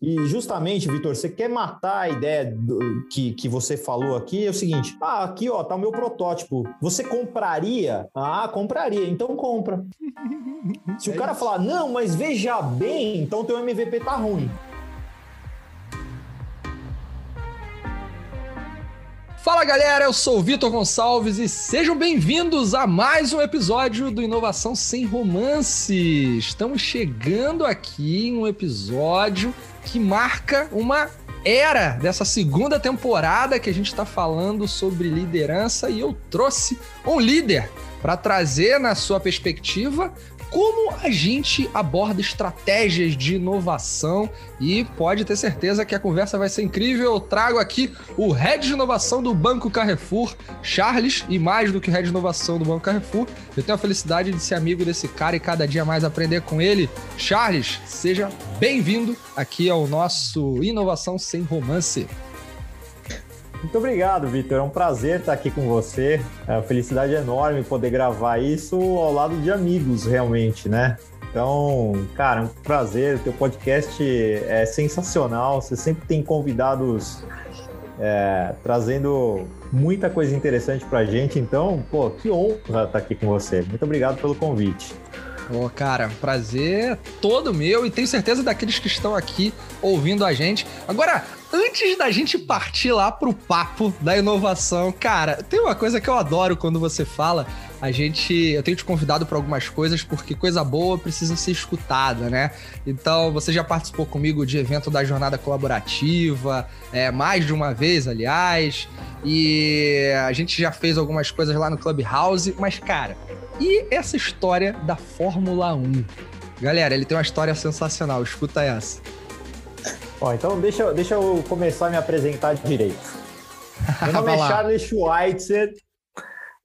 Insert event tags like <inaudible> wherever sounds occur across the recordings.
E justamente, Vitor, você quer matar a ideia do, que, que você falou aqui? É o seguinte: ah, aqui ó, tá o meu protótipo. Você compraria? Ah, compraria. Então compra. <laughs> Se é o cara isso. falar, não, mas veja bem, então teu MVP tá ruim. Fala galera, eu sou o Vitor Gonçalves e sejam bem-vindos a mais um episódio do Inovação Sem Romance. Estamos chegando aqui em um episódio que marca uma era dessa segunda temporada que a gente está falando sobre liderança. E eu trouxe um líder para trazer na sua perspectiva como a gente aborda estratégias de inovação e pode ter certeza que a conversa vai ser incrível. Eu trago aqui o Head de Inovação do Banco Carrefour, Charles, e mais do que o Head de Inovação do Banco Carrefour, eu tenho a felicidade de ser amigo desse cara e cada dia mais aprender com ele. Charles, seja bem-vindo aqui ao nosso Inovação Sem Romance. Muito obrigado, Vitor. É um prazer estar aqui com você. É uma felicidade enorme poder gravar isso ao lado de amigos, realmente, né? Então, cara, é um prazer. O teu podcast é sensacional. Você sempre tem convidados é, trazendo muita coisa interessante pra gente. Então, pô, que honra estar aqui com você. Muito obrigado pelo convite. Pô, cara, prazer todo meu e tenho certeza daqueles que estão aqui ouvindo a gente. Agora, antes da gente partir lá pro papo da inovação, cara, tem uma coisa que eu adoro quando você fala. A gente, eu tenho te convidado para algumas coisas porque coisa boa precisa ser escutada, né? Então, você já participou comigo de evento da jornada colaborativa, é, mais de uma vez, aliás, e a gente já fez algumas coisas lá no Clubhouse, mas cara, e essa história da Fórmula 1? Galera, ele tem uma história sensacional, escuta essa. Bom, então deixa, deixa eu começar a me apresentar direito. Meu nome é <laughs> Charles Schweitzer,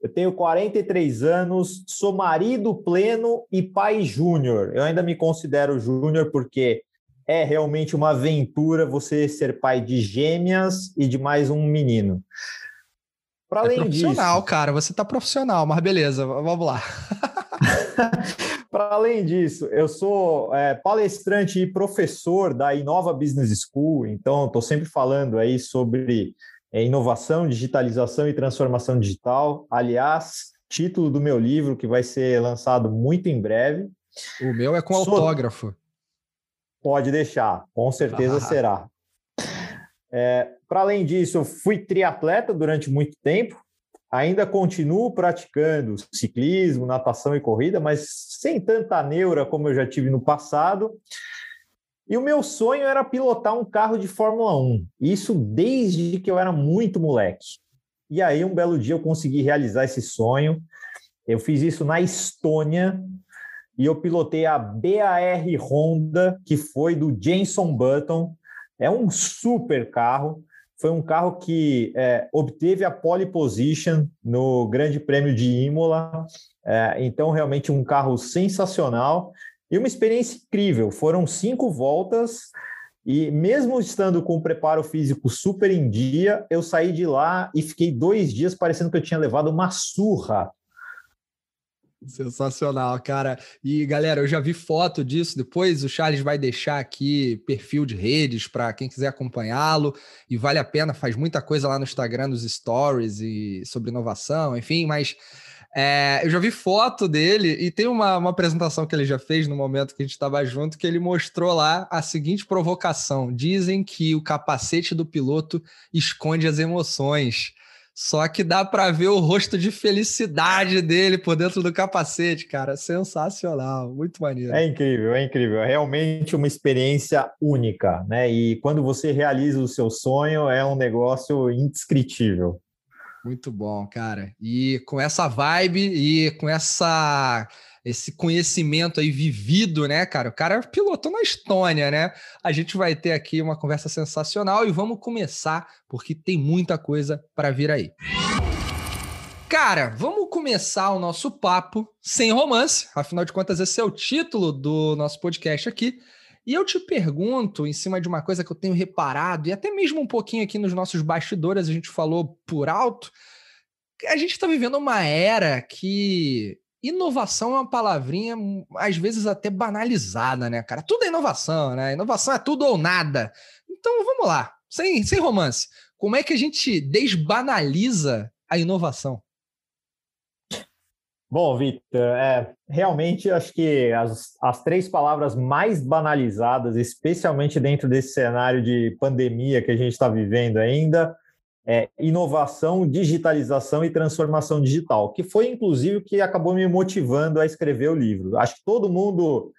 eu tenho 43 anos, sou marido pleno e pai júnior. Eu ainda me considero júnior porque é realmente uma aventura você ser pai de gêmeas e de mais um menino. Para é além é profissional, disso, cara, você tá profissional, mas beleza, vamos lá. <laughs> Para além disso, eu sou é, palestrante e professor da Inova Business School, então estou sempre falando aí sobre é, inovação, digitalização e transformação digital. Aliás, título do meu livro que vai ser lançado muito em breve. O meu é com sou... autógrafo. Pode deixar, com certeza ah. será. É, Para além disso, eu fui triatleta durante muito tempo, ainda continuo praticando ciclismo, natação e corrida, mas sem tanta neura como eu já tive no passado. E o meu sonho era pilotar um carro de Fórmula 1, isso desde que eu era muito moleque. E aí, um belo dia, eu consegui realizar esse sonho. Eu fiz isso na Estônia, e eu pilotei a BAR Honda, que foi do Jenson Button. É um super carro. Foi um carro que é, obteve a pole position no Grande Prêmio de Imola. É, então, realmente um carro sensacional e uma experiência incrível. Foram cinco voltas e, mesmo estando com o preparo físico super em dia, eu saí de lá e fiquei dois dias parecendo que eu tinha levado uma surra Sensacional, cara. E galera, eu já vi foto disso. Depois o Charles vai deixar aqui perfil de redes para quem quiser acompanhá-lo. E vale a pena, faz muita coisa lá no Instagram, nos stories e sobre inovação, enfim. Mas é, eu já vi foto dele e tem uma, uma apresentação que ele já fez no momento que a gente estava junto que ele mostrou lá a seguinte provocação: dizem que o capacete do piloto esconde as emoções. Só que dá para ver o rosto de felicidade dele por dentro do capacete, cara. Sensacional, muito maneiro. É incrível, é incrível. É realmente uma experiência única, né? E quando você realiza o seu sonho, é um negócio indescritível. Muito bom, cara. E com essa vibe e com essa esse conhecimento aí vivido, né, cara? O cara pilotou na Estônia, né? A gente vai ter aqui uma conversa sensacional e vamos começar porque tem muita coisa para vir aí. Cara, vamos começar o nosso papo sem romance. Afinal de contas, esse é o título do nosso podcast aqui. E eu te pergunto, em cima de uma coisa que eu tenho reparado, e até mesmo um pouquinho aqui nos nossos bastidores, a gente falou por alto, a gente está vivendo uma era que inovação é uma palavrinha, às vezes até banalizada, né, cara? Tudo é inovação, né? Inovação é tudo ou nada. Então vamos lá, sem, sem romance. Como é que a gente desbanaliza a inovação? Bom, Victor, é, realmente acho que as, as três palavras mais banalizadas, especialmente dentro desse cenário de pandemia que a gente está vivendo ainda, é inovação, digitalização e transformação digital, que foi inclusive o que acabou me motivando a escrever o livro. Acho que todo mundo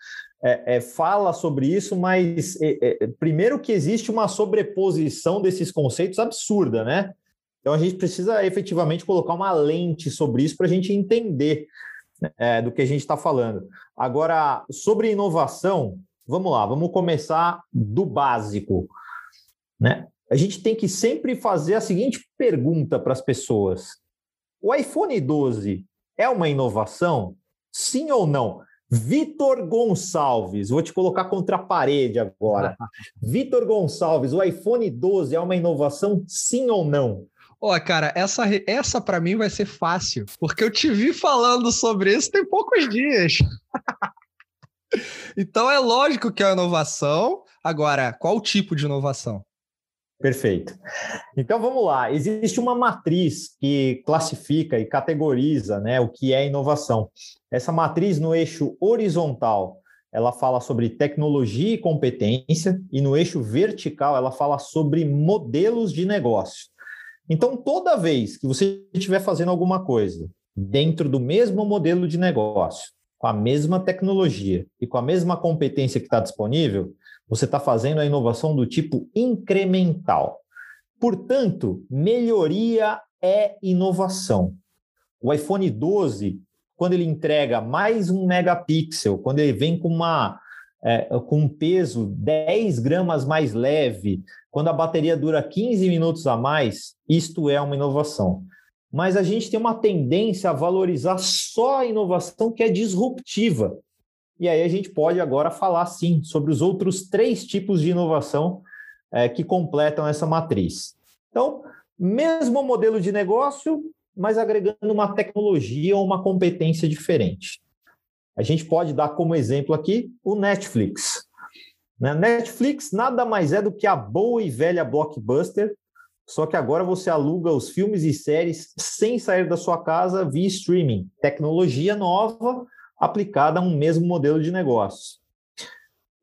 é, é, fala sobre isso, mas é, é, primeiro que existe uma sobreposição desses conceitos absurda, né? Então a gente precisa efetivamente colocar uma lente sobre isso para a gente entender é, do que a gente está falando. Agora, sobre inovação, vamos lá, vamos começar do básico. Né? A gente tem que sempre fazer a seguinte pergunta para as pessoas: o iPhone 12 é uma inovação? Sim ou não? Vitor Gonçalves, vou te colocar contra a parede agora. <laughs> Vitor Gonçalves, o iPhone 12 é uma inovação, sim ou não? Ó, oh, cara, essa, essa para mim vai ser fácil, porque eu te vi falando sobre isso tem poucos dias. <laughs> então é lógico que é inovação. Agora, qual tipo de inovação? Perfeito. Então vamos lá. Existe uma matriz que classifica e categoriza né, o que é inovação. Essa matriz no eixo horizontal ela fala sobre tecnologia e competência, e no eixo vertical ela fala sobre modelos de negócio. Então, toda vez que você estiver fazendo alguma coisa dentro do mesmo modelo de negócio, com a mesma tecnologia e com a mesma competência que está disponível, você está fazendo a inovação do tipo incremental. Portanto, melhoria é inovação. O iPhone 12, quando ele entrega mais um megapixel, quando ele vem com uma é, com um peso 10 gramas mais leve, quando a bateria dura 15 minutos a mais, isto é uma inovação. Mas a gente tem uma tendência a valorizar só a inovação que é disruptiva. E aí a gente pode agora falar, sim, sobre os outros três tipos de inovação é, que completam essa matriz. Então, mesmo modelo de negócio, mas agregando uma tecnologia ou uma competência diferente. A gente pode dar como exemplo aqui o Netflix. Né? Netflix nada mais é do que a boa e velha blockbuster, só que agora você aluga os filmes e séries sem sair da sua casa via streaming. Tecnologia nova aplicada a um mesmo modelo de negócio.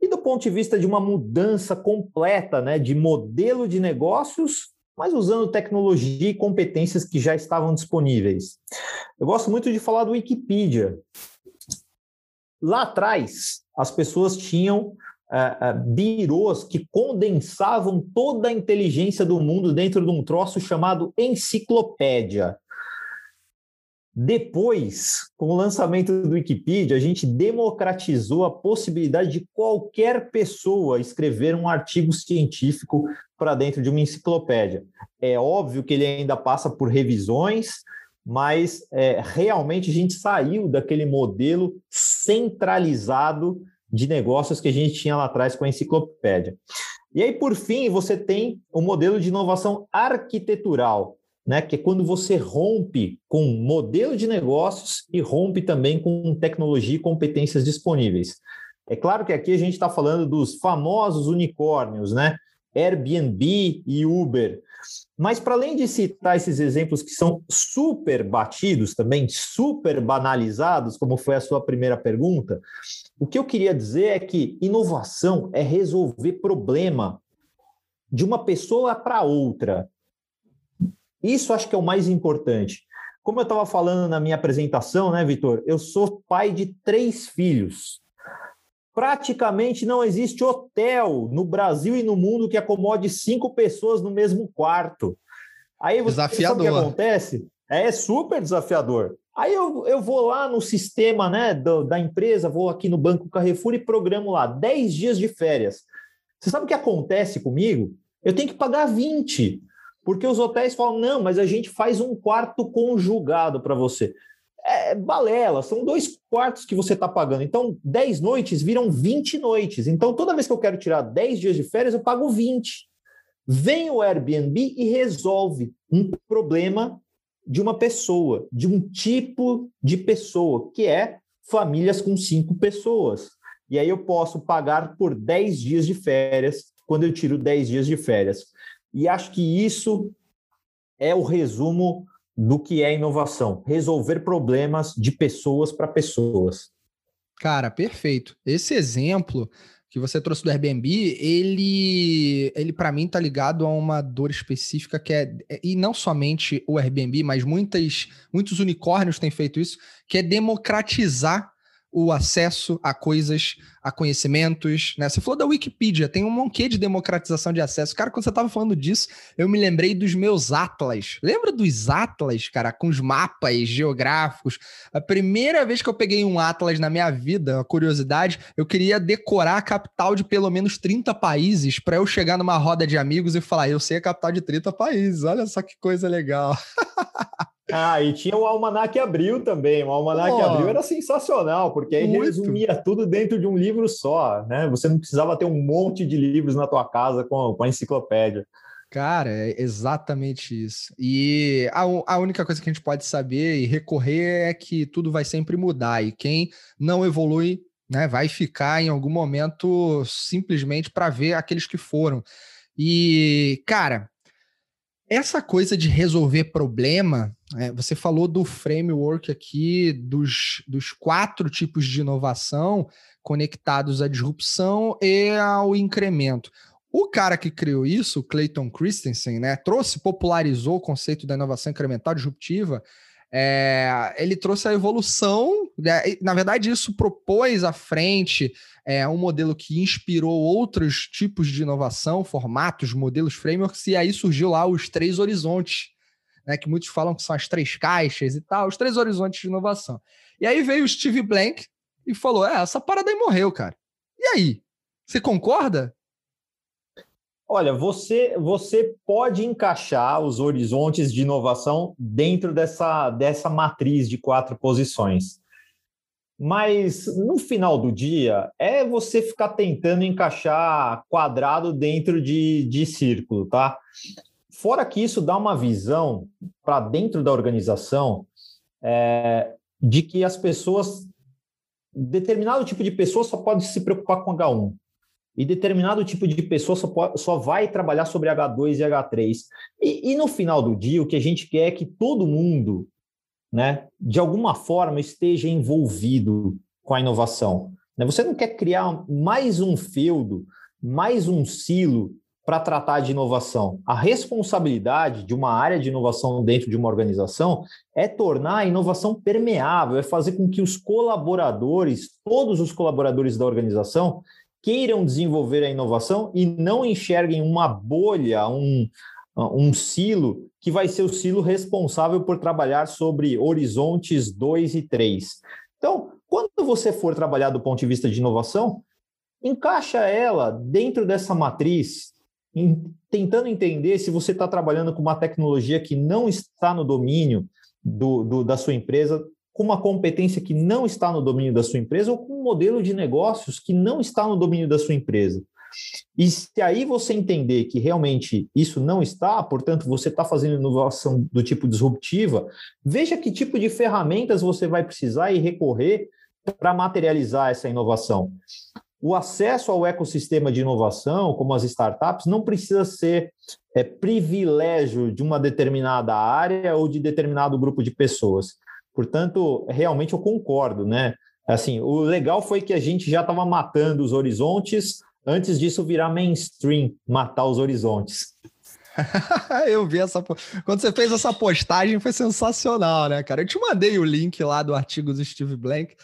E do ponto de vista de uma mudança completa né, de modelo de negócios, mas usando tecnologia e competências que já estavam disponíveis. Eu gosto muito de falar do Wikipedia. Lá atrás, as pessoas tinham uh, uh, birôs que condensavam toda a inteligência do mundo dentro de um troço chamado enciclopédia. Depois, com o lançamento do Wikipedia, a gente democratizou a possibilidade de qualquer pessoa escrever um artigo científico para dentro de uma enciclopédia. É óbvio que ele ainda passa por revisões, mas é, realmente a gente saiu daquele modelo centralizado de negócios que a gente tinha lá atrás com a enciclopédia. E aí, por fim, você tem o modelo de inovação arquitetural, né, que é quando você rompe com modelo de negócios e rompe também com tecnologia e competências disponíveis. É claro que aqui a gente está falando dos famosos unicórnios, né? Airbnb e Uber. Mas para além de citar esses exemplos que são super batidos também, super banalizados, como foi a sua primeira pergunta, o que eu queria dizer é que inovação é resolver problema de uma pessoa para outra. Isso acho que é o mais importante. Como eu estava falando na minha apresentação, né, Vitor? Eu sou pai de três filhos. Praticamente não existe hotel no Brasil e no mundo que acomode cinco pessoas no mesmo quarto. Aí você desafiador. sabe o que acontece? É super desafiador. Aí eu, eu vou lá no sistema né, do, da empresa, vou aqui no Banco Carrefour e programo lá 10 dias de férias. Você sabe o que acontece comigo? Eu tenho que pagar 20, porque os hotéis falam: não, mas a gente faz um quarto conjugado para você é balela, são dois quartos que você está pagando. Então, 10 noites viram 20 noites. Então, toda vez que eu quero tirar 10 dias de férias, eu pago 20. Vem o Airbnb e resolve um problema de uma pessoa, de um tipo de pessoa, que é famílias com cinco pessoas. E aí eu posso pagar por 10 dias de férias quando eu tiro 10 dias de férias. E acho que isso é o resumo do que é inovação: resolver problemas de pessoas para pessoas. Cara, perfeito. Esse exemplo que você trouxe do Airbnb, ele, ele para mim tá ligado a uma dor específica que é e não somente o Airbnb, mas muitas muitos unicórnios têm feito isso, que é democratizar o acesso a coisas, a conhecimentos, né? Você falou da Wikipedia, tem um monte de democratização de acesso. Cara, quando você estava falando disso, eu me lembrei dos meus atlas. Lembra dos atlas, cara, com os mapas geográficos? A primeira vez que eu peguei um atlas na minha vida, a curiosidade, eu queria decorar a capital de pelo menos 30 países para eu chegar numa roda de amigos e falar, eu sei a capital de 30 países. Olha só que coisa legal. <laughs> Ah, e tinha o Almanac Abril também. O Almanac oh, Abril era sensacional, porque aí muito. resumia tudo dentro de um livro só, né? Você não precisava ter um monte de livros na tua casa com, com a enciclopédia. Cara, é exatamente isso. E a, a única coisa que a gente pode saber e recorrer é que tudo vai sempre mudar. E quem não evolui, né, vai ficar em algum momento simplesmente para ver aqueles que foram. E, cara, essa coisa de resolver problema, é, você falou do framework aqui dos, dos quatro tipos de inovação conectados à disrupção e ao incremento. O cara que criou isso, Clayton Christensen, né, trouxe, popularizou o conceito da inovação incremental disruptiva é, ele trouxe a evolução, né? na verdade, isso propôs à frente é, um modelo que inspirou outros tipos de inovação, formatos, modelos, frameworks, e aí surgiu lá os três horizontes, né, que muitos falam que são as três caixas e tal, os três horizontes de inovação. E aí veio o Steve Blank e falou: é, essa parada aí morreu, cara. E aí? Você concorda? Olha, você, você pode encaixar os horizontes de inovação dentro dessa, dessa matriz de quatro posições. Mas no final do dia, é você ficar tentando encaixar quadrado dentro de, de círculo, tá? Fora que isso dá uma visão para dentro da organização é, de que as pessoas, determinado tipo de pessoa só pode se preocupar com H1 e determinado tipo de pessoa só, pode, só vai trabalhar sobre H2 e H3. E, e, no final do dia, o que a gente quer é que todo mundo, né, de alguma forma, esteja envolvido com a inovação. Né? Você não quer criar mais um feudo, mais um silo para tratar de inovação. A responsabilidade de uma área de inovação dentro de uma organização é tornar a inovação permeável, é fazer com que os colaboradores, todos os colaboradores da organização, queiram desenvolver a inovação e não enxerguem uma bolha, um, um silo, que vai ser o silo responsável por trabalhar sobre horizontes 2 e 3. Então, quando você for trabalhar do ponto de vista de inovação, encaixa ela dentro dessa matriz, tentando entender se você está trabalhando com uma tecnologia que não está no domínio do, do, da sua empresa, com uma competência que não está no domínio da sua empresa ou com um modelo de negócios que não está no domínio da sua empresa. E se aí você entender que realmente isso não está, portanto, você está fazendo inovação do tipo disruptiva, veja que tipo de ferramentas você vai precisar e recorrer para materializar essa inovação. O acesso ao ecossistema de inovação, como as startups, não precisa ser é, privilégio de uma determinada área ou de determinado grupo de pessoas. Portanto, realmente eu concordo, né? Assim, o legal foi que a gente já estava matando os horizontes antes disso virar mainstream, matar os horizontes. <laughs> eu vi essa. Quando você fez essa postagem, foi sensacional, né, cara? Eu te mandei o link lá do artigo do Steve Blank.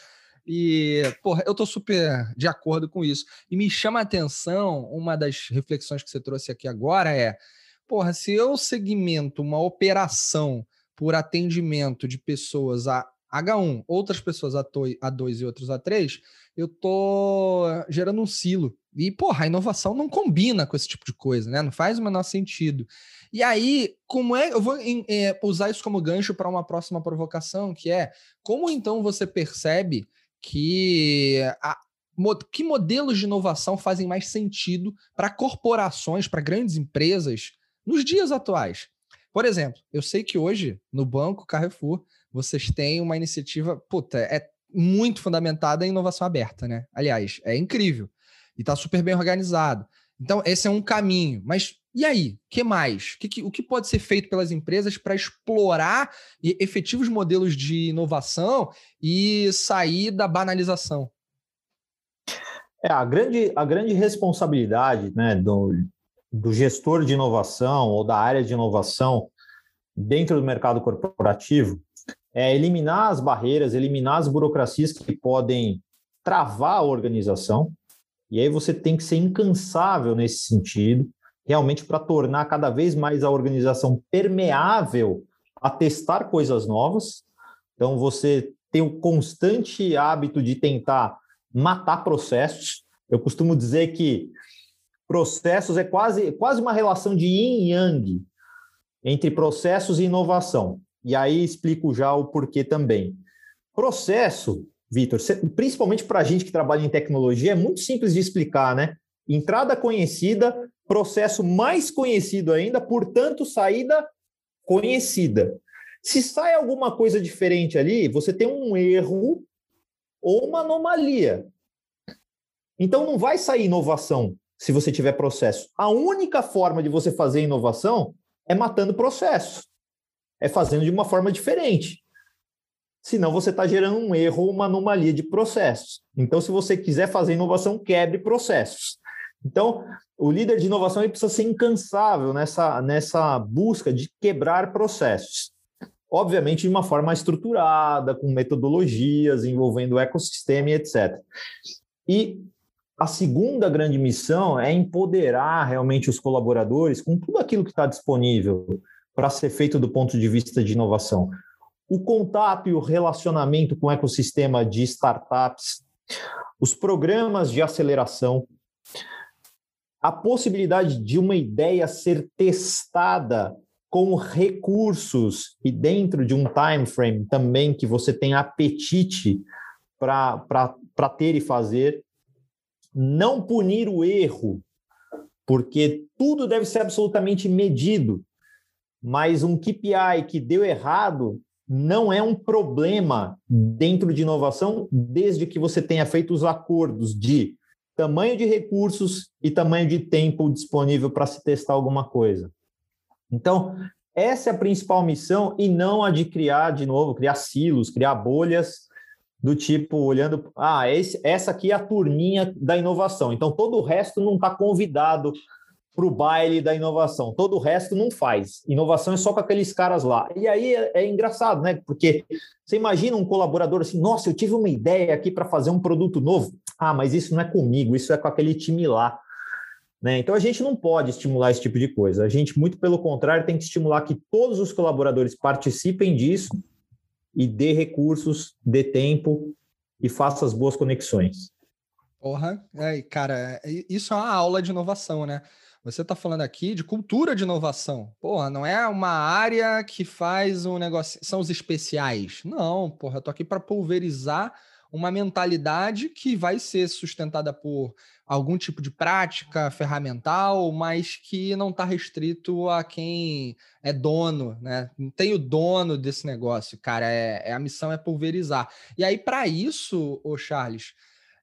E, porra, eu tô super de acordo com isso. E me chama a atenção, uma das reflexões que você trouxe aqui agora é: porra, se eu segmento uma operação por atendimento de pessoas a H1, outras pessoas a A2 e outros A3, eu tô gerando um silo. E, porra, a inovação não combina com esse tipo de coisa, né? Não faz o menor sentido. E aí, como é. Eu vou é, usar isso como gancho para uma próxima provocação, que é como então você percebe que. A, que modelos de inovação fazem mais sentido para corporações, para grandes empresas, nos dias atuais? Por exemplo, eu sei que hoje, no Banco Carrefour, vocês têm uma iniciativa, puta, é muito fundamentada em inovação aberta, né? Aliás, é incrível. E está super bem organizado. Então, esse é um caminho. Mas e aí? O que mais? O que, o que pode ser feito pelas empresas para explorar efetivos modelos de inovação e sair da banalização? É, a grande, a grande responsabilidade né, do, do gestor de inovação ou da área de inovação dentro do mercado corporativo é eliminar as barreiras, eliminar as burocracias que podem travar a organização. E aí você tem que ser incansável nesse sentido, realmente para tornar cada vez mais a organização permeável a testar coisas novas. Então, você tem o constante hábito de tentar matar processos. Eu costumo dizer que processos é quase, quase uma relação de yin e yang entre processos e inovação. E aí explico já o porquê também. Processo, Vitor, principalmente para a gente que trabalha em tecnologia, é muito simples de explicar, né? Entrada conhecida, processo mais conhecido ainda, portanto, saída conhecida. Se sai alguma coisa diferente ali, você tem um erro ou uma anomalia. Então não vai sair inovação se você tiver processo. A única forma de você fazer inovação é matando processo. É fazendo de uma forma diferente. Senão você está gerando um erro ou uma anomalia de processos. Então, se você quiser fazer inovação, quebre processos. Então, o líder de inovação ele precisa ser incansável nessa, nessa busca de quebrar processos. Obviamente, de uma forma estruturada, com metodologias envolvendo o ecossistema e etc. E a segunda grande missão é empoderar realmente os colaboradores com tudo aquilo que está disponível para ser feito do ponto de vista de inovação. O contato e o relacionamento com o ecossistema de startups, os programas de aceleração, a possibilidade de uma ideia ser testada com recursos e dentro de um time frame também que você tem apetite para ter e fazer, não punir o erro, porque tudo deve ser absolutamente medido, mas um KPI que deu errado não é um problema dentro de inovação, desde que você tenha feito os acordos de tamanho de recursos e tamanho de tempo disponível para se testar alguma coisa. Então, essa é a principal missão e não a de criar, de novo, criar silos, criar bolhas do tipo, olhando, ah, esse, essa aqui é a turninha da inovação, então todo o resto não está convidado para o baile da inovação. Todo o resto não faz. Inovação é só com aqueles caras lá. E aí é, é engraçado, né? Porque você imagina um colaborador assim: nossa, eu tive uma ideia aqui para fazer um produto novo. Ah, mas isso não é comigo, isso é com aquele time lá. Né? Então a gente não pode estimular esse tipo de coisa. A gente, muito pelo contrário, tem que estimular que todos os colaboradores participem disso e dê recursos, dê tempo e faça as boas conexões. Porra, é, cara, é, isso é uma aula de inovação, né? Você está falando aqui de cultura de inovação. Porra, não é uma área que faz um negócio. São os especiais. Não, porra, eu tô aqui para pulverizar uma mentalidade que vai ser sustentada por algum tipo de prática ferramental, mas que não está restrito a quem é dono, né? Não tem o dono desse negócio, cara. É, é a missão é pulverizar. E aí, para isso, o Charles,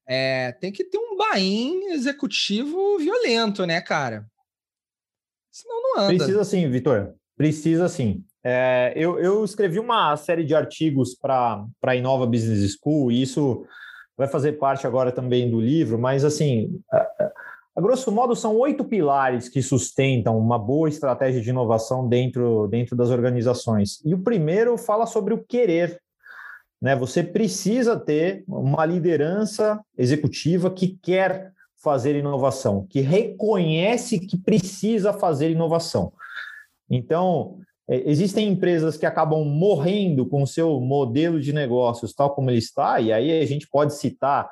é, tem que ter um bain executivo violento, né, cara? Senão não anda. Precisa sim, Vitor. Precisa sim. É, eu, eu, escrevi uma série de artigos para a Inova Business School, e isso vai fazer parte agora também do livro, mas assim, a, a grosso modo, são oito pilares que sustentam uma boa estratégia de inovação dentro, dentro das organizações. E o primeiro fala sobre o querer. Né? Você precisa ter uma liderança executiva que quer fazer inovação, que reconhece que precisa fazer inovação. Então, é, existem empresas que acabam morrendo com o seu modelo de negócios tal como ele está, e aí a gente pode citar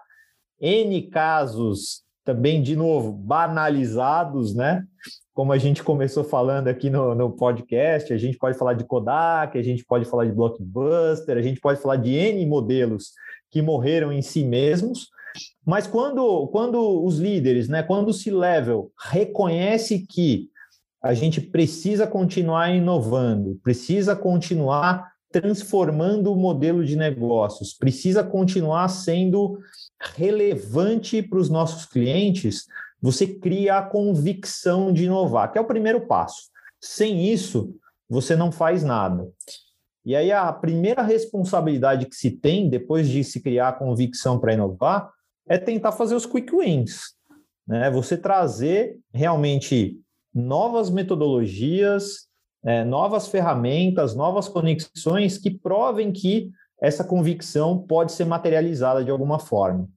N casos também, de novo, banalizados, né? Como a gente começou falando aqui no, no podcast, a gente pode falar de Kodak, a gente pode falar de Blockbuster, a gente pode falar de N modelos que morreram em si mesmos, mas quando, quando os líderes, né, quando o C-Level reconhece que a gente precisa continuar inovando, precisa continuar transformando o modelo de negócios, precisa continuar sendo relevante para os nossos clientes, você cria a convicção de inovar, que é o primeiro passo. Sem isso, você não faz nada. E aí a primeira responsabilidade que se tem depois de se criar a convicção para inovar é tentar fazer os quick wins, né? Você trazer realmente novas metodologias, é, novas ferramentas, novas conexões que provem que essa convicção pode ser materializada de alguma forma.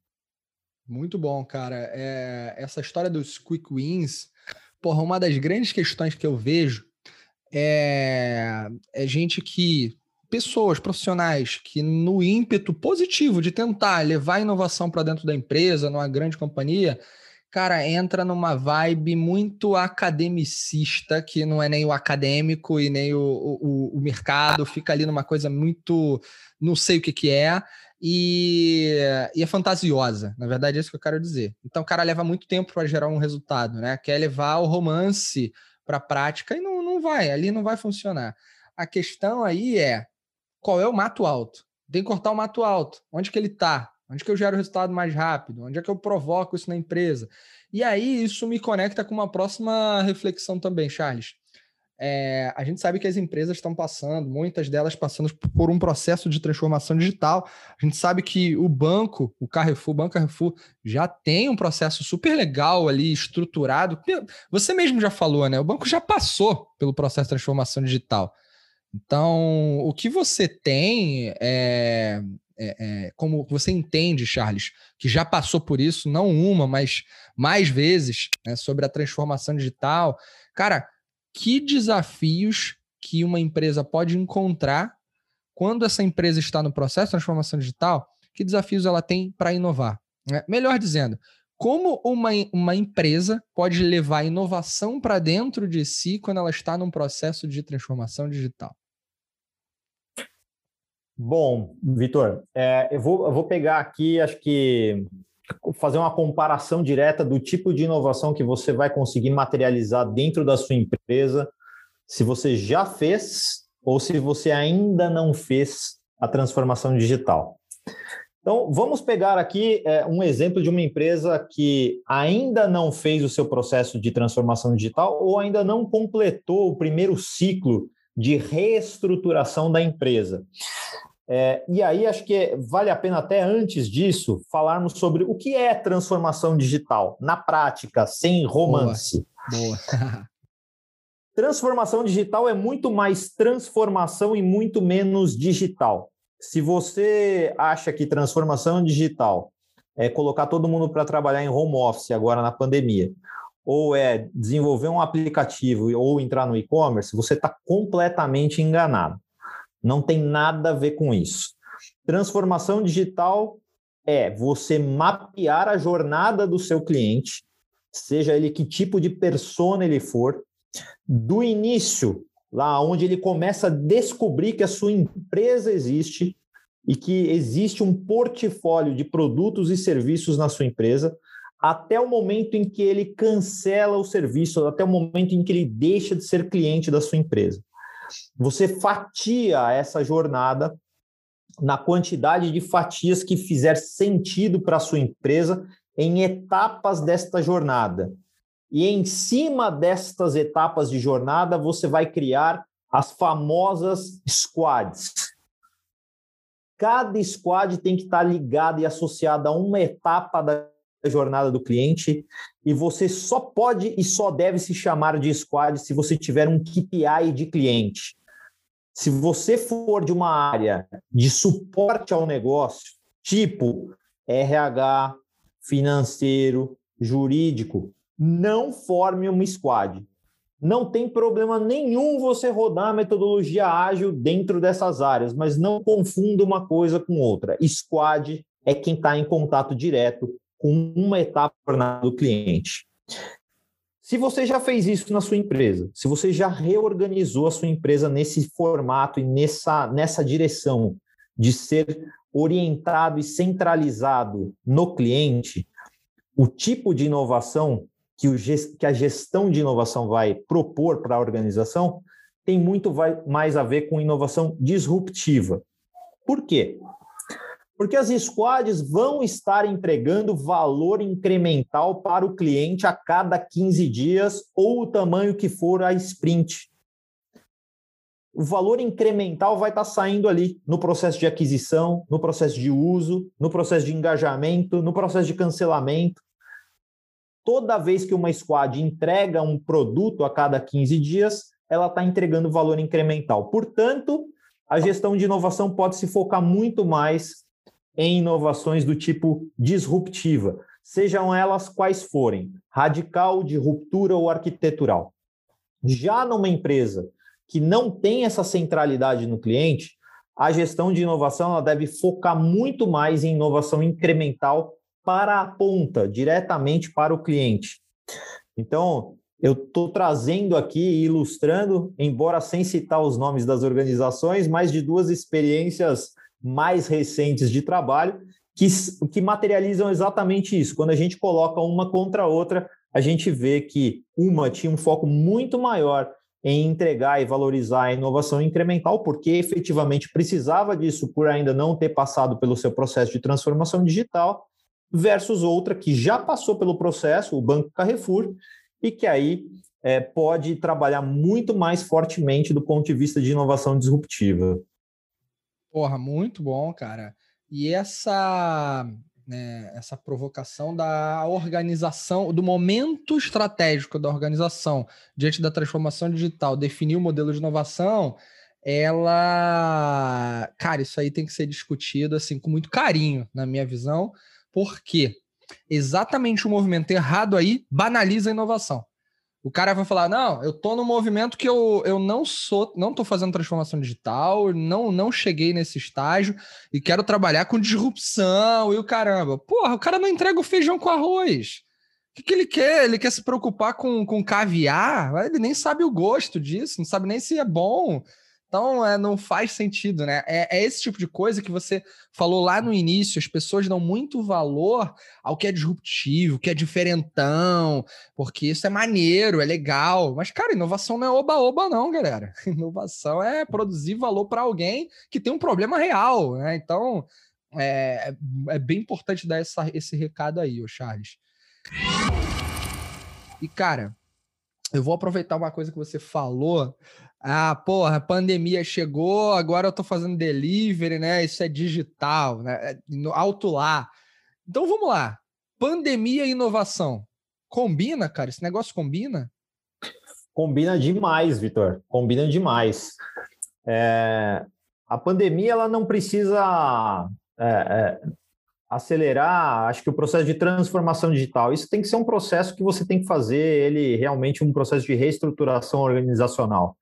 Muito bom, cara. É, essa história dos quick wins, porra, uma das grandes questões que eu vejo é, é gente que pessoas profissionais que no ímpeto positivo de tentar levar inovação para dentro da empresa, numa grande companhia, cara, entra numa vibe muito academicista, que não é nem o acadêmico e nem o, o, o mercado, fica ali numa coisa muito não sei o que que é, e, e, é fantasiosa. Na verdade, é isso que eu quero dizer. Então, o cara leva muito tempo para gerar um resultado, né? Quer levar o romance para a prática e não, não vai, ali não vai funcionar. A questão aí é qual é o mato alto? Tem que cortar o mato alto. Onde que ele está? Onde que eu gero o resultado mais rápido? Onde é que eu provoco isso na empresa? E aí isso me conecta com uma próxima reflexão também, Charles. É, a gente sabe que as empresas estão passando, muitas delas passando por um processo de transformação digital. A gente sabe que o banco, o Carrefour, o Banco Carrefour, já tem um processo super legal ali, estruturado. Você mesmo já falou, né? O banco já passou pelo processo de transformação digital. Então, o que você tem é, é, é, como você entende, Charles, que já passou por isso, não uma, mas mais vezes, né, sobre a transformação digital. Cara, que desafios que uma empresa pode encontrar quando essa empresa está no processo de transformação digital? Que desafios ela tem para inovar? Né? Melhor dizendo, como uma, uma empresa pode levar inovação para dentro de si quando ela está num processo de transformação digital? Bom, Vitor, é, eu, vou, eu vou pegar aqui, acho que fazer uma comparação direta do tipo de inovação que você vai conseguir materializar dentro da sua empresa, se você já fez ou se você ainda não fez a transformação digital. Então, vamos pegar aqui é, um exemplo de uma empresa que ainda não fez o seu processo de transformação digital ou ainda não completou o primeiro ciclo de reestruturação da empresa. É, e aí acho que vale a pena até antes disso falarmos sobre o que é transformação digital na prática, sem romance. Boa. Boa. <laughs> transformação digital é muito mais transformação e muito menos digital. Se você acha que transformação digital é colocar todo mundo para trabalhar em home office agora na pandemia, ou é desenvolver um aplicativo ou entrar no e-commerce, você está completamente enganado. Não tem nada a ver com isso. Transformação digital é você mapear a jornada do seu cliente, seja ele que tipo de persona ele for, do início, lá onde ele começa a descobrir que a sua empresa existe e que existe um portfólio de produtos e serviços na sua empresa, até o momento em que ele cancela o serviço, até o momento em que ele deixa de ser cliente da sua empresa. Você fatia essa jornada na quantidade de fatias que fizer sentido para a sua empresa em etapas desta jornada. E em cima destas etapas de jornada, você vai criar as famosas squads. Cada squad tem que estar ligada e associada a uma etapa da jornada do cliente e você só pode e só deve se chamar de squad se você tiver um KPI de cliente. Se você for de uma área de suporte ao negócio, tipo RH, financeiro, jurídico, não forme uma squad. Não tem problema nenhum você rodar a metodologia ágil dentro dessas áreas, mas não confunda uma coisa com outra. Squad é quem está em contato direto com uma etapa do cliente. Se você já fez isso na sua empresa, se você já reorganizou a sua empresa nesse formato e nessa, nessa direção de ser orientado e centralizado no cliente, o tipo de inovação que, o, que a gestão de inovação vai propor para a organização tem muito mais a ver com inovação disruptiva. Por quê? Porque as squads vão estar entregando valor incremental para o cliente a cada 15 dias ou o tamanho que for a sprint. O valor incremental vai estar saindo ali no processo de aquisição, no processo de uso, no processo de engajamento, no processo de cancelamento. Toda vez que uma squad entrega um produto a cada 15 dias, ela está entregando valor incremental. Portanto, a gestão de inovação pode se focar muito mais em inovações do tipo disruptiva, sejam elas quais forem, radical, de ruptura ou arquitetural. Já numa empresa que não tem essa centralidade no cliente, a gestão de inovação ela deve focar muito mais em inovação incremental para a ponta, diretamente para o cliente. Então, eu estou trazendo aqui e ilustrando, embora sem citar os nomes das organizações, mais de duas experiências mais recentes de trabalho que, que materializam exatamente isso. Quando a gente coloca uma contra a outra, a gente vê que uma tinha um foco muito maior em entregar e valorizar a inovação incremental, porque efetivamente precisava disso por ainda não ter passado pelo seu processo de transformação digital, versus outra que já passou pelo processo, o Banco Carrefour, e que aí é, pode trabalhar muito mais fortemente do ponto de vista de inovação disruptiva. Porra, muito bom, cara. E essa né, essa provocação da organização, do momento estratégico da organização diante da transformação digital, definir o modelo de inovação, ela, cara, isso aí tem que ser discutido assim com muito carinho, na minha visão, porque exatamente o movimento errado aí banaliza a inovação. O cara vai falar: não, eu tô no movimento que eu, eu não sou, não tô fazendo transformação digital, não, não cheguei nesse estágio e quero trabalhar com disrupção e o caramba. Porra, o cara não entrega o feijão com arroz. O que, que ele quer? Ele quer se preocupar com, com caviar? Ele nem sabe o gosto disso, não sabe nem se é bom. Então, é, não faz sentido, né? É, é, esse tipo de coisa que você falou lá no início. As pessoas dão muito valor ao que é disruptivo, que é diferentão, porque isso é maneiro, é legal. Mas, cara, inovação não é oba-oba, não, galera. <laughs> Inovação é produzir valor para alguém que tem um problema real, né? Então, é, é bem importante dar essa, esse recado aí, ô Charles. E, cara, eu vou aproveitar uma coisa que você falou ah, porra, a pandemia chegou, agora eu tô fazendo delivery, né? Isso é digital, né? É, alto lá. Então vamos lá. Pandemia e inovação. Combina, cara? Esse negócio combina? Combina demais, Vitor. Combina demais. É... A pandemia ela não precisa é, é, acelerar, acho que o processo de transformação digital. Isso tem que ser um processo que você tem que fazer ele realmente um processo de reestruturação organizacional.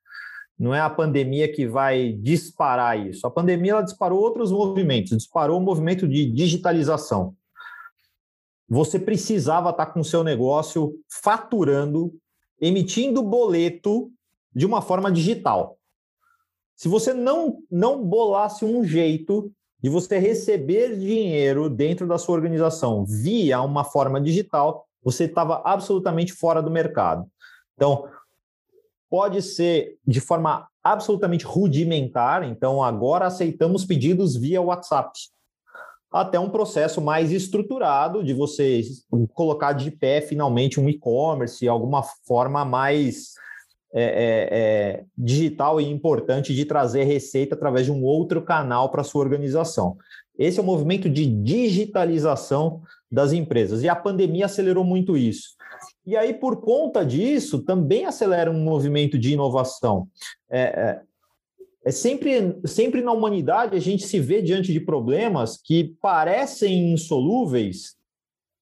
Não é a pandemia que vai disparar isso. A pandemia ela disparou outros movimentos, disparou o movimento de digitalização. Você precisava estar com o seu negócio faturando, emitindo boleto de uma forma digital. Se você não, não bolasse um jeito de você receber dinheiro dentro da sua organização via uma forma digital, você estava absolutamente fora do mercado. Então, pode ser de forma absolutamente rudimentar, então agora aceitamos pedidos via WhatsApp, até um processo mais estruturado de você colocar de pé finalmente um e-commerce, alguma forma mais é, é, é, digital e importante de trazer receita através de um outro canal para sua organização. Esse é o movimento de digitalização das empresas. E a pandemia acelerou muito isso. E aí, por conta disso, também acelera um movimento de inovação. É, é, é, sempre, sempre na humanidade a gente se vê diante de problemas que parecem insolúveis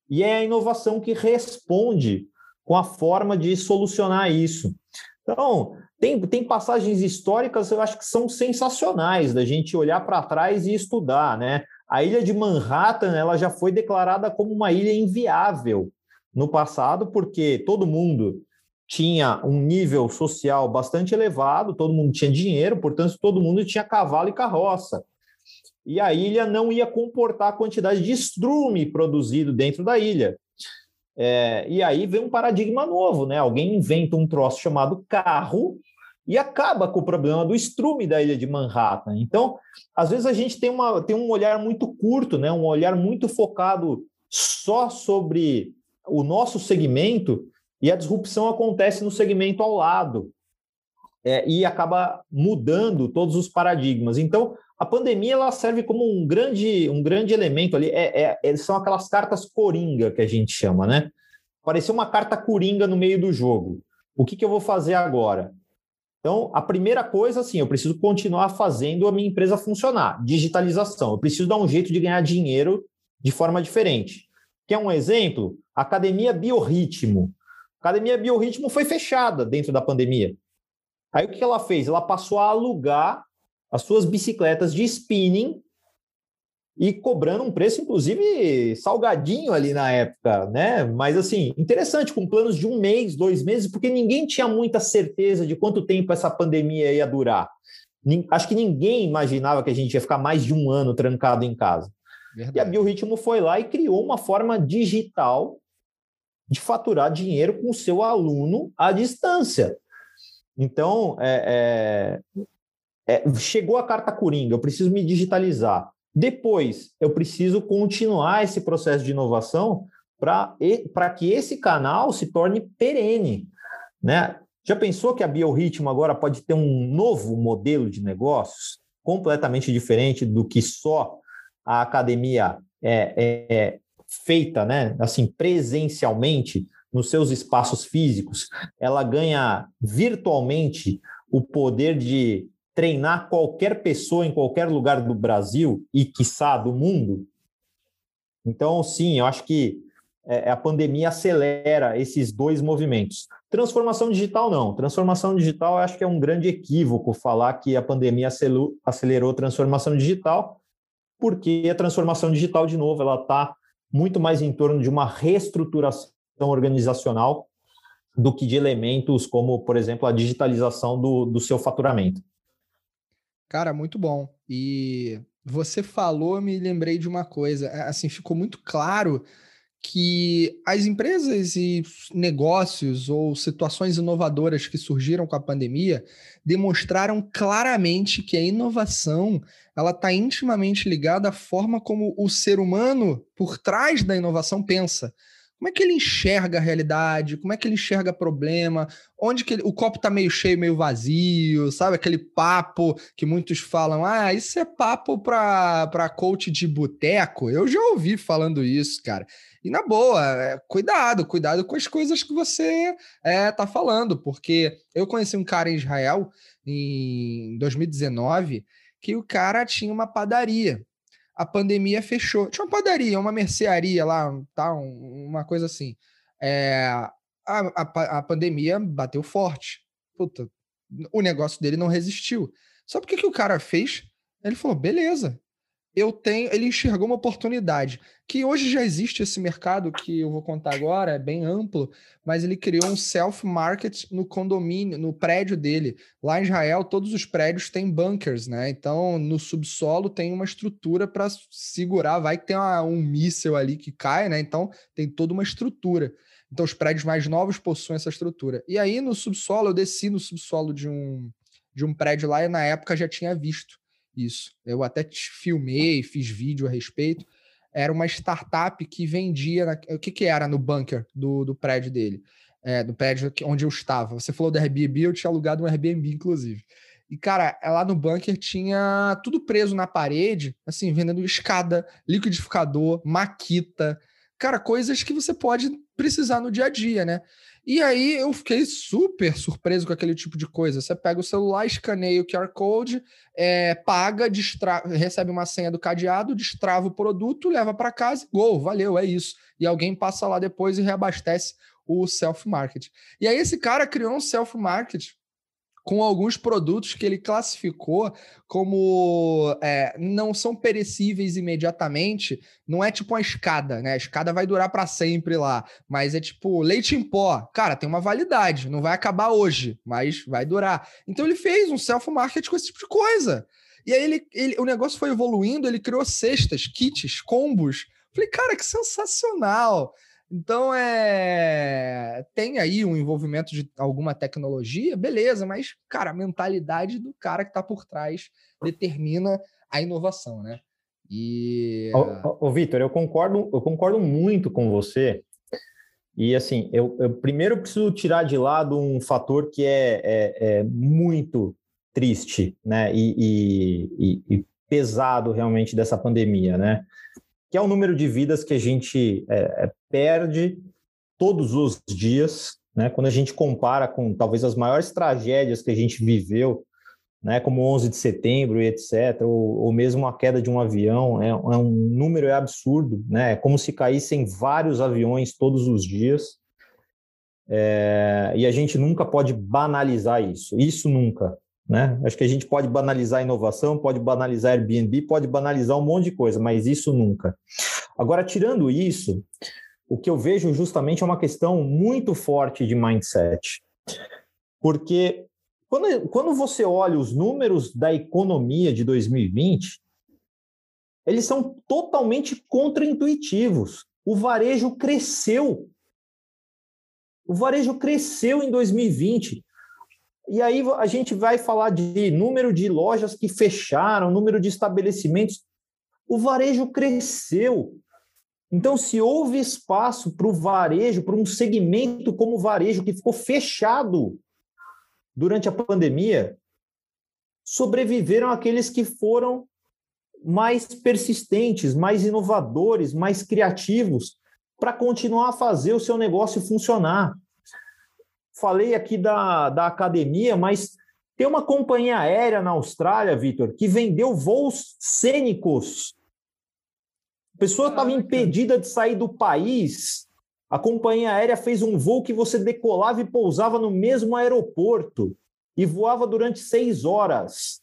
e é a inovação que responde com a forma de solucionar isso. Então, tem, tem passagens históricas, eu acho que são sensacionais da gente olhar para trás e estudar, né? A ilha de Manhattan, ela já foi declarada como uma ilha inviável no passado, porque todo mundo tinha um nível social bastante elevado, todo mundo tinha dinheiro, portanto, todo mundo tinha cavalo e carroça. E a ilha não ia comportar a quantidade de estrume produzido dentro da ilha. É, e aí vem um paradigma novo, né? Alguém inventa um troço chamado carro e acaba com o problema do estrume da ilha de Manhattan. Então, às vezes a gente tem, uma, tem um olhar muito curto, né? um olhar muito focado só sobre o nosso segmento e a disrupção acontece no segmento ao lado é, e acaba mudando todos os paradigmas. Então, a pandemia ela serve como um grande, um grande elemento ali, é, é, é são aquelas cartas coringa que a gente chama, né? Pareceu uma carta coringa no meio do jogo. O que, que eu vou fazer agora? Então, a primeira coisa, assim, eu preciso continuar fazendo a minha empresa funcionar. Digitalização. Eu preciso dar um jeito de ganhar dinheiro de forma diferente. Quer um exemplo? Academia Biorritmo. Academia Biorritmo foi fechada dentro da pandemia. Aí o que ela fez? Ela passou a alugar as suas bicicletas de spinning e cobrando um preço, inclusive, salgadinho ali na época, né? Mas assim, interessante, com planos de um mês, dois meses, porque ninguém tinha muita certeza de quanto tempo essa pandemia ia durar. Acho que ninguém imaginava que a gente ia ficar mais de um ano trancado em casa. Verdade. E a Biorritmo foi lá e criou uma forma digital de faturar dinheiro com o seu aluno à distância. Então, é, é, é, chegou a carta coringa, eu preciso me digitalizar. Depois, eu preciso continuar esse processo de inovação para que esse canal se torne perene. Né? Já pensou que a Biorritmo agora pode ter um novo modelo de negócios completamente diferente do que só a academia é, é, é feita, né? Assim, presencialmente nos seus espaços físicos, ela ganha virtualmente o poder de treinar qualquer pessoa em qualquer lugar do Brasil e, quiçá, do mundo? Então, sim, eu acho que é, a pandemia acelera esses dois movimentos. Transformação digital, não. Transformação digital, eu acho que é um grande equívoco falar que a pandemia acelerou transformação digital, porque a transformação digital, de novo, ela está muito mais em torno de uma reestruturação organizacional do que de elementos como, por exemplo, a digitalização do, do seu faturamento. Cara, muito bom. E você falou, me lembrei de uma coisa. É, assim, ficou muito claro que as empresas e negócios ou situações inovadoras que surgiram com a pandemia demonstraram claramente que a inovação ela está intimamente ligada à forma como o ser humano por trás da inovação pensa. Como é que ele enxerga a realidade? Como é que ele enxerga problema? Onde que ele, o copo tá meio cheio, meio vazio, sabe? Aquele papo que muitos falam, ah, isso é papo para coach de boteco. Eu já ouvi falando isso, cara. E na boa, é, cuidado, cuidado com as coisas que você é, tá falando, porque eu conheci um cara em Israel em 2019 que o cara tinha uma padaria a pandemia fechou. Tinha uma padaria, uma mercearia lá, tá, uma coisa assim. É, a, a, a pandemia bateu forte. Puta, o negócio dele não resistiu. Só porque que o cara fez? Ele falou: beleza, eu tenho, ele enxergou uma oportunidade. Que hoje já existe esse mercado que eu vou contar agora, é bem amplo, mas ele criou um self-market no condomínio, no prédio dele. Lá em Israel, todos os prédios têm bunkers, né? Então, no subsolo tem uma estrutura para segurar, vai que tem uma, um míssel ali que cai, né? Então, tem toda uma estrutura. Então, os prédios mais novos possuem essa estrutura. E aí, no subsolo, eu desci no subsolo de um, de um prédio lá e na época já tinha visto isso. Eu até filmei, fiz vídeo a respeito. Era uma startup que vendia. Na... O que, que era no bunker do, do prédio dele? É, do prédio onde eu estava. Você falou do Airbnb, eu tinha alugado um Airbnb, inclusive. E, cara, lá no bunker tinha tudo preso na parede, assim, vendendo escada, liquidificador, maquita. Cara, coisas que você pode precisar no dia a dia, né? E aí eu fiquei super surpreso com aquele tipo de coisa. Você pega o celular, escaneia o QR Code, é, paga, destra... recebe uma senha do cadeado, destrava o produto, leva para casa, gol, valeu, é isso. E alguém passa lá depois e reabastece o self-market. E aí esse cara criou um self-market com alguns produtos que ele classificou como é, não são perecíveis imediatamente. Não é tipo uma escada, né? A escada vai durar para sempre lá, mas é tipo leite em pó. Cara, tem uma validade, não vai acabar hoje, mas vai durar. Então ele fez um self-market com esse tipo de coisa. E aí ele, ele, o negócio foi evoluindo, ele criou cestas, kits, combos. Falei, cara, que sensacional! Então, é... tem aí um envolvimento de alguma tecnologia, beleza, mas, cara, a mentalidade do cara que está por trás determina a inovação, né? E. Ô, Vitor, eu concordo, eu concordo muito com você. E assim, eu, eu, primeiro preciso tirar de lado um fator que é, é, é muito triste, né? E, e, e, pesado realmente dessa pandemia, né? Que é o número de vidas que a gente é, é, perde todos os dias, né? Quando a gente compara com talvez as maiores tragédias que a gente viveu né, como 11 de setembro e etc., ou, ou mesmo a queda de um avião, é, é, um número é absurdo, né, é como se caíssem vários aviões todos os dias, é, e a gente nunca pode banalizar isso, isso nunca, né, acho que a gente pode banalizar inovação, pode banalizar Airbnb, pode banalizar um monte de coisa, mas isso nunca. Agora, tirando isso, o que eu vejo justamente é uma questão muito forte de mindset, porque quando, quando você olha os números da economia de 2020, eles são totalmente contraintuitivos. O varejo cresceu. O varejo cresceu em 2020. E aí a gente vai falar de número de lojas que fecharam, número de estabelecimentos. O varejo cresceu. Então, se houve espaço para o varejo, para um segmento como o varejo que ficou fechado durante a pandemia, sobreviveram aqueles que foram mais persistentes, mais inovadores, mais criativos, para continuar a fazer o seu negócio funcionar. Falei aqui da, da academia, mas tem uma companhia aérea na Austrália, Vitor, que vendeu voos cênicos. A pessoa estava impedida de sair do país a companhia aérea fez um voo que você decolava e pousava no mesmo aeroporto e voava durante seis horas.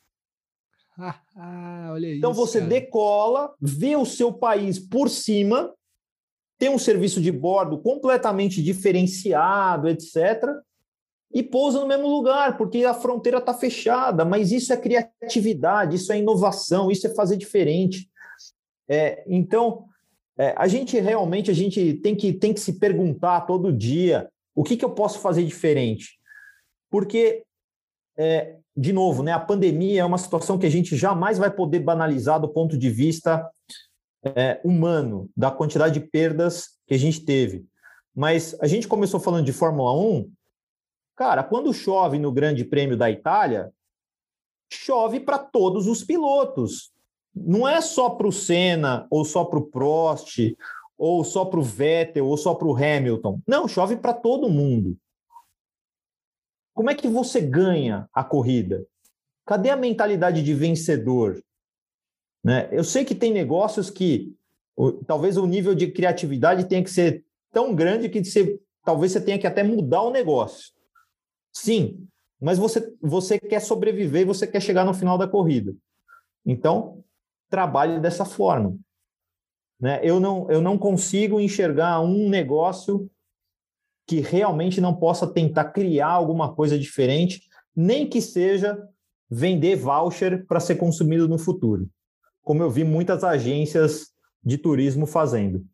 <laughs> Ah, olha então isso, você cara. decola, vê o seu país por cima, tem um serviço de bordo completamente diferenciado, etc. E pousa no mesmo lugar, porque a fronteira está fechada. Mas isso é criatividade, isso é inovação, isso é fazer diferente. É, então, é, a gente realmente a gente tem que, tem que se perguntar todo dia o que, que eu posso fazer diferente. Porque, é, de novo, né, a pandemia é uma situação que a gente jamais vai poder banalizar do ponto de vista é, humano, da quantidade de perdas que a gente teve. Mas a gente começou falando de Fórmula 1. Cara, quando chove no Grande Prêmio da Itália, chove para todos os pilotos não é só para o Senna, ou só para o Prost, ou só para o Vettel, ou só para o Hamilton. Não, chove para todo mundo. Como é que você ganha a corrida? Cadê a mentalidade de vencedor? Né? Eu sei que tem negócios que talvez o nível de criatividade tenha que ser tão grande que você, talvez você tenha que até mudar o negócio. Sim, mas você, você quer sobreviver e você quer chegar no final da corrida. Então, trabalhe dessa forma. Né? Eu, não, eu não consigo enxergar um negócio que realmente não possa tentar criar alguma coisa diferente, nem que seja vender voucher para ser consumido no futuro, como eu vi muitas agências de turismo fazendo.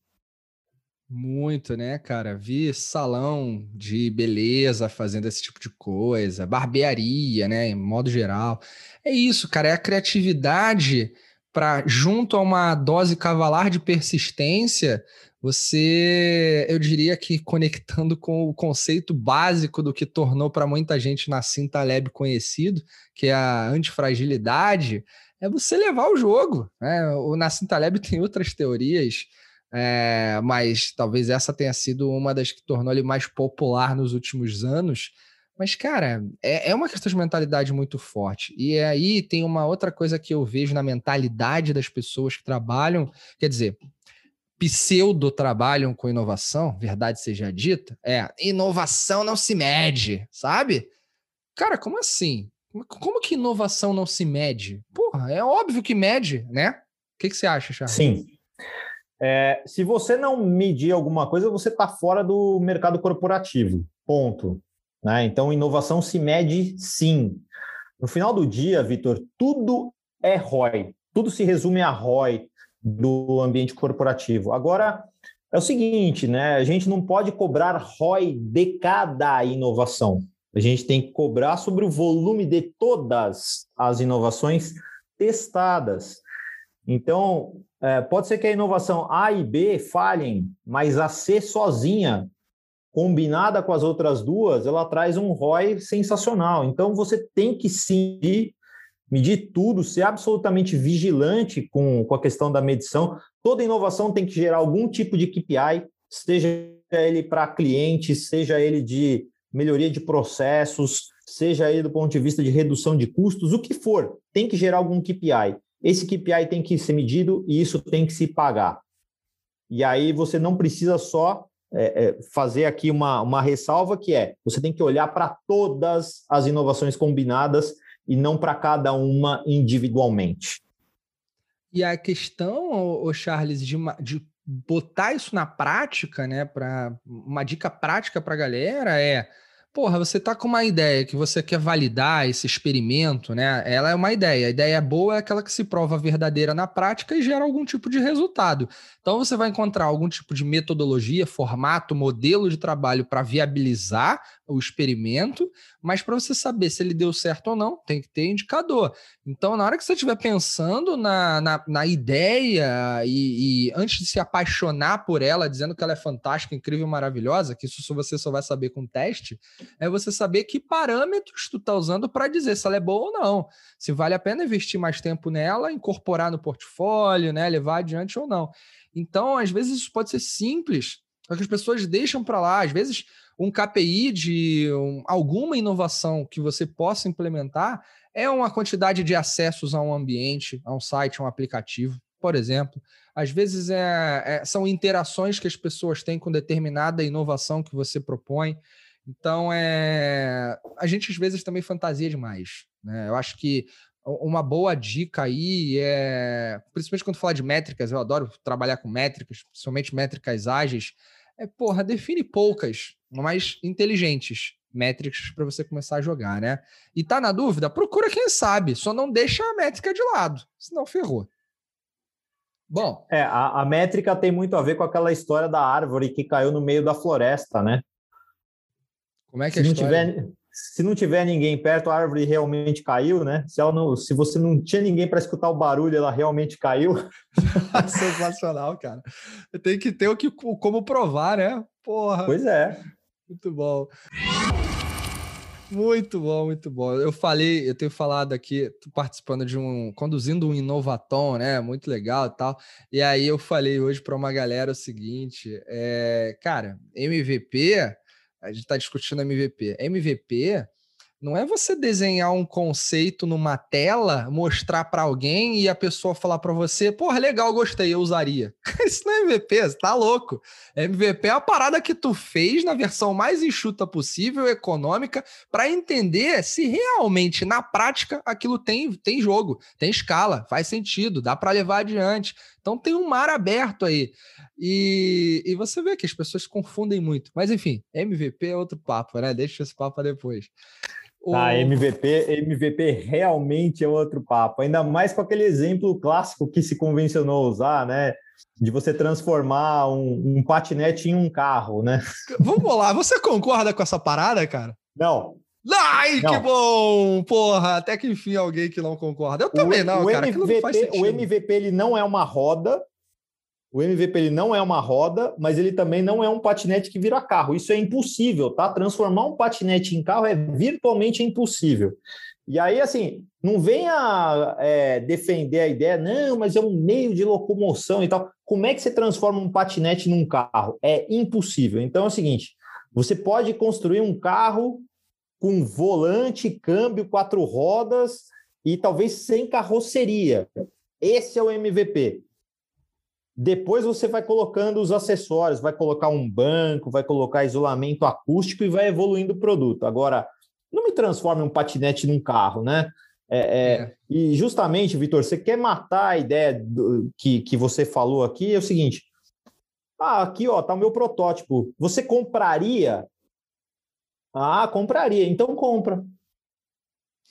Muito, né, cara? Vi salão de beleza fazendo esse tipo de coisa, barbearia, né, em modo geral. É isso, cara, é a criatividade para junto a uma dose cavalar de persistência, você, eu diria que conectando com o conceito básico do que tornou para muita gente Nassim Taleb conhecido, que é a antifragilidade, é você levar o jogo. Né? O Nassim Taleb <laughs> tem outras teorias, é, mas talvez essa tenha sido uma das que tornou ele mais popular nos últimos anos, mas, cara, é, é uma questão de mentalidade muito forte. E aí tem uma outra coisa que eu vejo na mentalidade das pessoas que trabalham, quer dizer, pseudo trabalham com inovação, verdade seja dita, é inovação não se mede, sabe? Cara, como assim? Como que inovação não se mede? Porra, é óbvio que mede, né? O que, que você acha, Charles? Sim. É, se você não medir alguma coisa, você está fora do mercado corporativo. Ponto. Né? Então, inovação se mede sim. No final do dia, Vitor, tudo é ROI, tudo se resume a ROI do ambiente corporativo. Agora, é o seguinte, né? A gente não pode cobrar ROI de cada inovação. A gente tem que cobrar sobre o volume de todas as inovações testadas. Então, é, pode ser que a inovação A e B falhem, mas a C sozinha, combinada com as outras duas, ela traz um ROI sensacional. Então, você tem que sim medir tudo, ser absolutamente vigilante com, com a questão da medição. Toda inovação tem que gerar algum tipo de KPI, seja ele para clientes, seja ele de melhoria de processos, seja ele do ponto de vista de redução de custos, o que for, tem que gerar algum KPI. Esse KPI tem que ser medido e isso tem que se pagar. E aí você não precisa só é, é, fazer aqui uma, uma ressalva que é você tem que olhar para todas as inovações combinadas e não para cada uma individualmente. E a questão, o Charles, de, de botar isso na prática, né? Para uma dica prática para a galera é porra, você tá com uma ideia que você quer validar esse experimento, né? Ela é uma ideia. A ideia boa é aquela que se prova verdadeira na prática e gera algum tipo de resultado. Então você vai encontrar algum tipo de metodologia, formato, modelo de trabalho para viabilizar o experimento, mas para você saber se ele deu certo ou não, tem que ter indicador. Então, na hora que você estiver pensando na, na, na ideia e, e, antes de se apaixonar por ela, dizendo que ela é fantástica, incrível, maravilhosa, que isso você só vai saber com teste, é você saber que parâmetros tu está usando para dizer se ela é boa ou não. Se vale a pena investir mais tempo nela, incorporar no portfólio, né, levar adiante ou não. Então, às vezes, isso pode ser simples, só que as pessoas deixam para lá. Às vezes, um KPI de um, alguma inovação que você possa implementar é uma quantidade de acessos a um ambiente, a um site, a um aplicativo, por exemplo. Às vezes é, é, são interações que as pessoas têm com determinada inovação que você propõe. Então, é, a gente às vezes também fantasia demais. Né? Eu acho que uma boa dica aí é, principalmente quando fala de métricas, eu adoro trabalhar com métricas, principalmente métricas ágeis, é, porra, define poucas, mas inteligentes métricas para você começar a jogar, né? E tá na dúvida? Procura quem sabe, só não deixa a métrica de lado, senão ferrou. Bom. É, a, a métrica tem muito a ver com aquela história da árvore que caiu no meio da floresta, né? Como é que se é a história? Não tiver, se não tiver ninguém perto, a árvore realmente caiu, né? Se, ela não, se você não tinha ninguém para escutar o barulho, ela realmente caiu. <laughs> Sensacional, cara. Tem que ter o que, como provar, né? Porra. Pois é. Muito bom. Muito bom, muito bom. Eu falei, eu tenho falado aqui, participando de um, conduzindo um inovatom, né? Muito legal e tal. E aí eu falei hoje para uma galera o seguinte, é, cara, MVP a gente está discutindo MVP. MVP não é você desenhar um conceito numa tela, mostrar para alguém e a pessoa falar para você, porra, legal, gostei, eu usaria. <laughs> Isso não é MVP, você tá louco. MVP é a parada que tu fez na versão mais enxuta possível, econômica, para entender se realmente na prática aquilo tem, tem jogo, tem escala, faz sentido, dá para levar adiante. Então tem um mar aberto aí. E, e você vê que as pessoas confundem muito. Mas enfim, MVP é outro papo, né? Deixa esse papo depois. O... Ah, MVP, MVP realmente é outro papo. Ainda mais com aquele exemplo clássico que se convencionou usar, né? De você transformar um, um patinete em um carro, né? <laughs> Vamos lá, você concorda com essa parada, cara? Não. Ai, não. que bom! Porra, até que enfim alguém que não concorda. Eu também o, não, o cara. MVP, o MVP ele não é uma roda, o MVP ele não é uma roda, mas ele também não é um patinete que vira carro. Isso é impossível, tá? Transformar um patinete em carro é virtualmente impossível. E aí, assim, não venha é, defender a ideia, não, mas é um meio de locomoção e tal. Como é que você transforma um patinete num carro? É impossível. Então é o seguinte: você pode construir um carro com volante, câmbio, quatro rodas e talvez sem carroceria. Esse é o MVP. Depois você vai colocando os acessórios, vai colocar um banco, vai colocar isolamento acústico e vai evoluindo o produto. Agora, não me transforme um patinete num carro, né? É, é, é. E justamente, Vitor, você quer matar a ideia do, que, que você falou aqui? É o seguinte: ah, aqui ó, tá o meu protótipo. Você compraria? Ah, compraria. Então compra.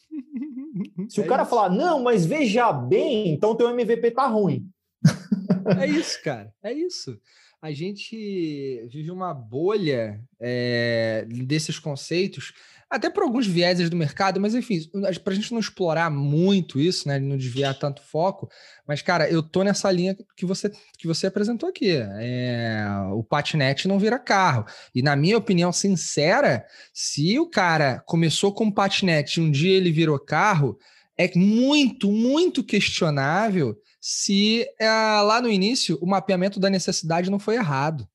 <laughs> Se é o cara isso. falar, não, mas veja bem, então teu MVP tá ruim. É isso, cara. É isso. a gente vive uma bolha é, desses conceitos, até por alguns vieses do mercado, mas enfim, para a gente não explorar muito isso, né, não desviar tanto foco, mas cara, eu tô nessa linha que você que você apresentou aqui. É, o patinete não vira carro. E na minha opinião sincera, se o cara começou com patinete e um dia ele virou carro, é muito, muito questionável se é, lá no início o mapeamento da necessidade não foi errado.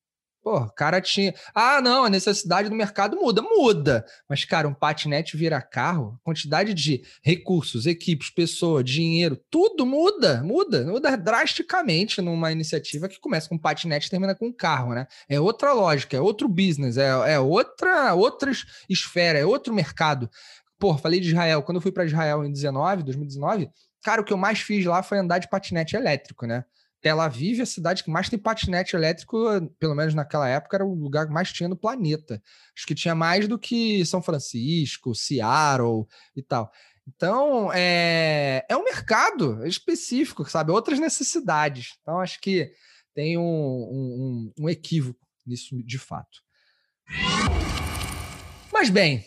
Pô, o cara tinha. Ah, não, a necessidade do mercado muda, muda. Mas, cara, um patinete vira carro, quantidade de recursos, equipes, pessoa, dinheiro, tudo muda, muda, muda drasticamente numa iniciativa que começa com um patinete e termina com um carro, né? É outra lógica, é outro business, é, é outra, outra esfera, é outro mercado. Pô, falei de Israel. Quando eu fui para Israel em 19, 2019, cara, o que eu mais fiz lá foi andar de patinete elétrico, né? Tel Aviv é a cidade que mais tem patinete elétrico, pelo menos naquela época, era o lugar que mais tinha no planeta. Acho que tinha mais do que São Francisco, Seattle e tal. Então, é, é um mercado específico, sabe? Outras necessidades. Então, acho que tem um, um, um equívoco nisso de fato. Mas bem,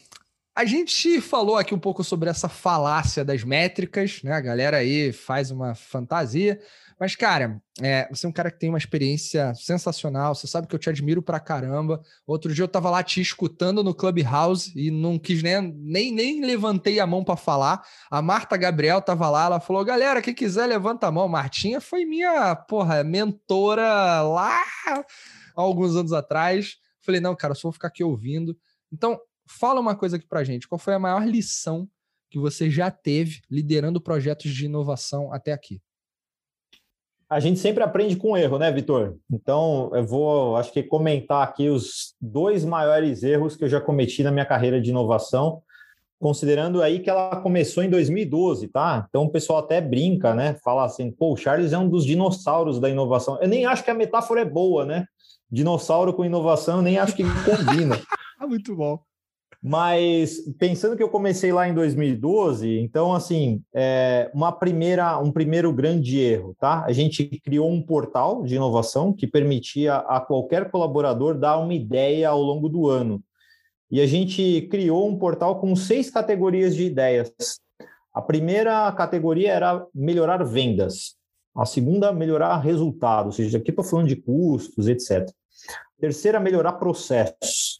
a gente falou aqui um pouco sobre essa falácia das métricas, né? A galera aí faz uma fantasia. Mas, cara, é, você é um cara que tem uma experiência sensacional. Você sabe que eu te admiro pra caramba. Outro dia eu tava lá te escutando no Clubhouse e não quis nem, nem, nem levantei a mão para falar. A Marta Gabriel tava lá, ela falou: galera, quem quiser, levanta a mão. Martinha foi minha, porra, mentora lá alguns anos atrás. Falei: não, cara, só vou ficar aqui ouvindo. Então, fala uma coisa aqui pra gente. Qual foi a maior lição que você já teve liderando projetos de inovação até aqui? a gente sempre aprende com erro, né, Vitor? Então, eu vou, acho que, comentar aqui os dois maiores erros que eu já cometi na minha carreira de inovação, considerando aí que ela começou em 2012, tá? Então, o pessoal até brinca, né? Fala assim, pô, o Charles é um dos dinossauros da inovação. Eu nem acho que a metáfora é boa, né? Dinossauro com inovação, eu nem acho que combina. <laughs> Muito bom. Mas pensando que eu comecei lá em 2012, então assim, é uma primeira, um primeiro grande erro, tá? A gente criou um portal de inovação que permitia a qualquer colaborador dar uma ideia ao longo do ano. E a gente criou um portal com seis categorias de ideias. A primeira categoria era melhorar vendas. A segunda, melhorar resultados, ou seja, aqui estou falando de custos, etc. A terceira, melhorar processos.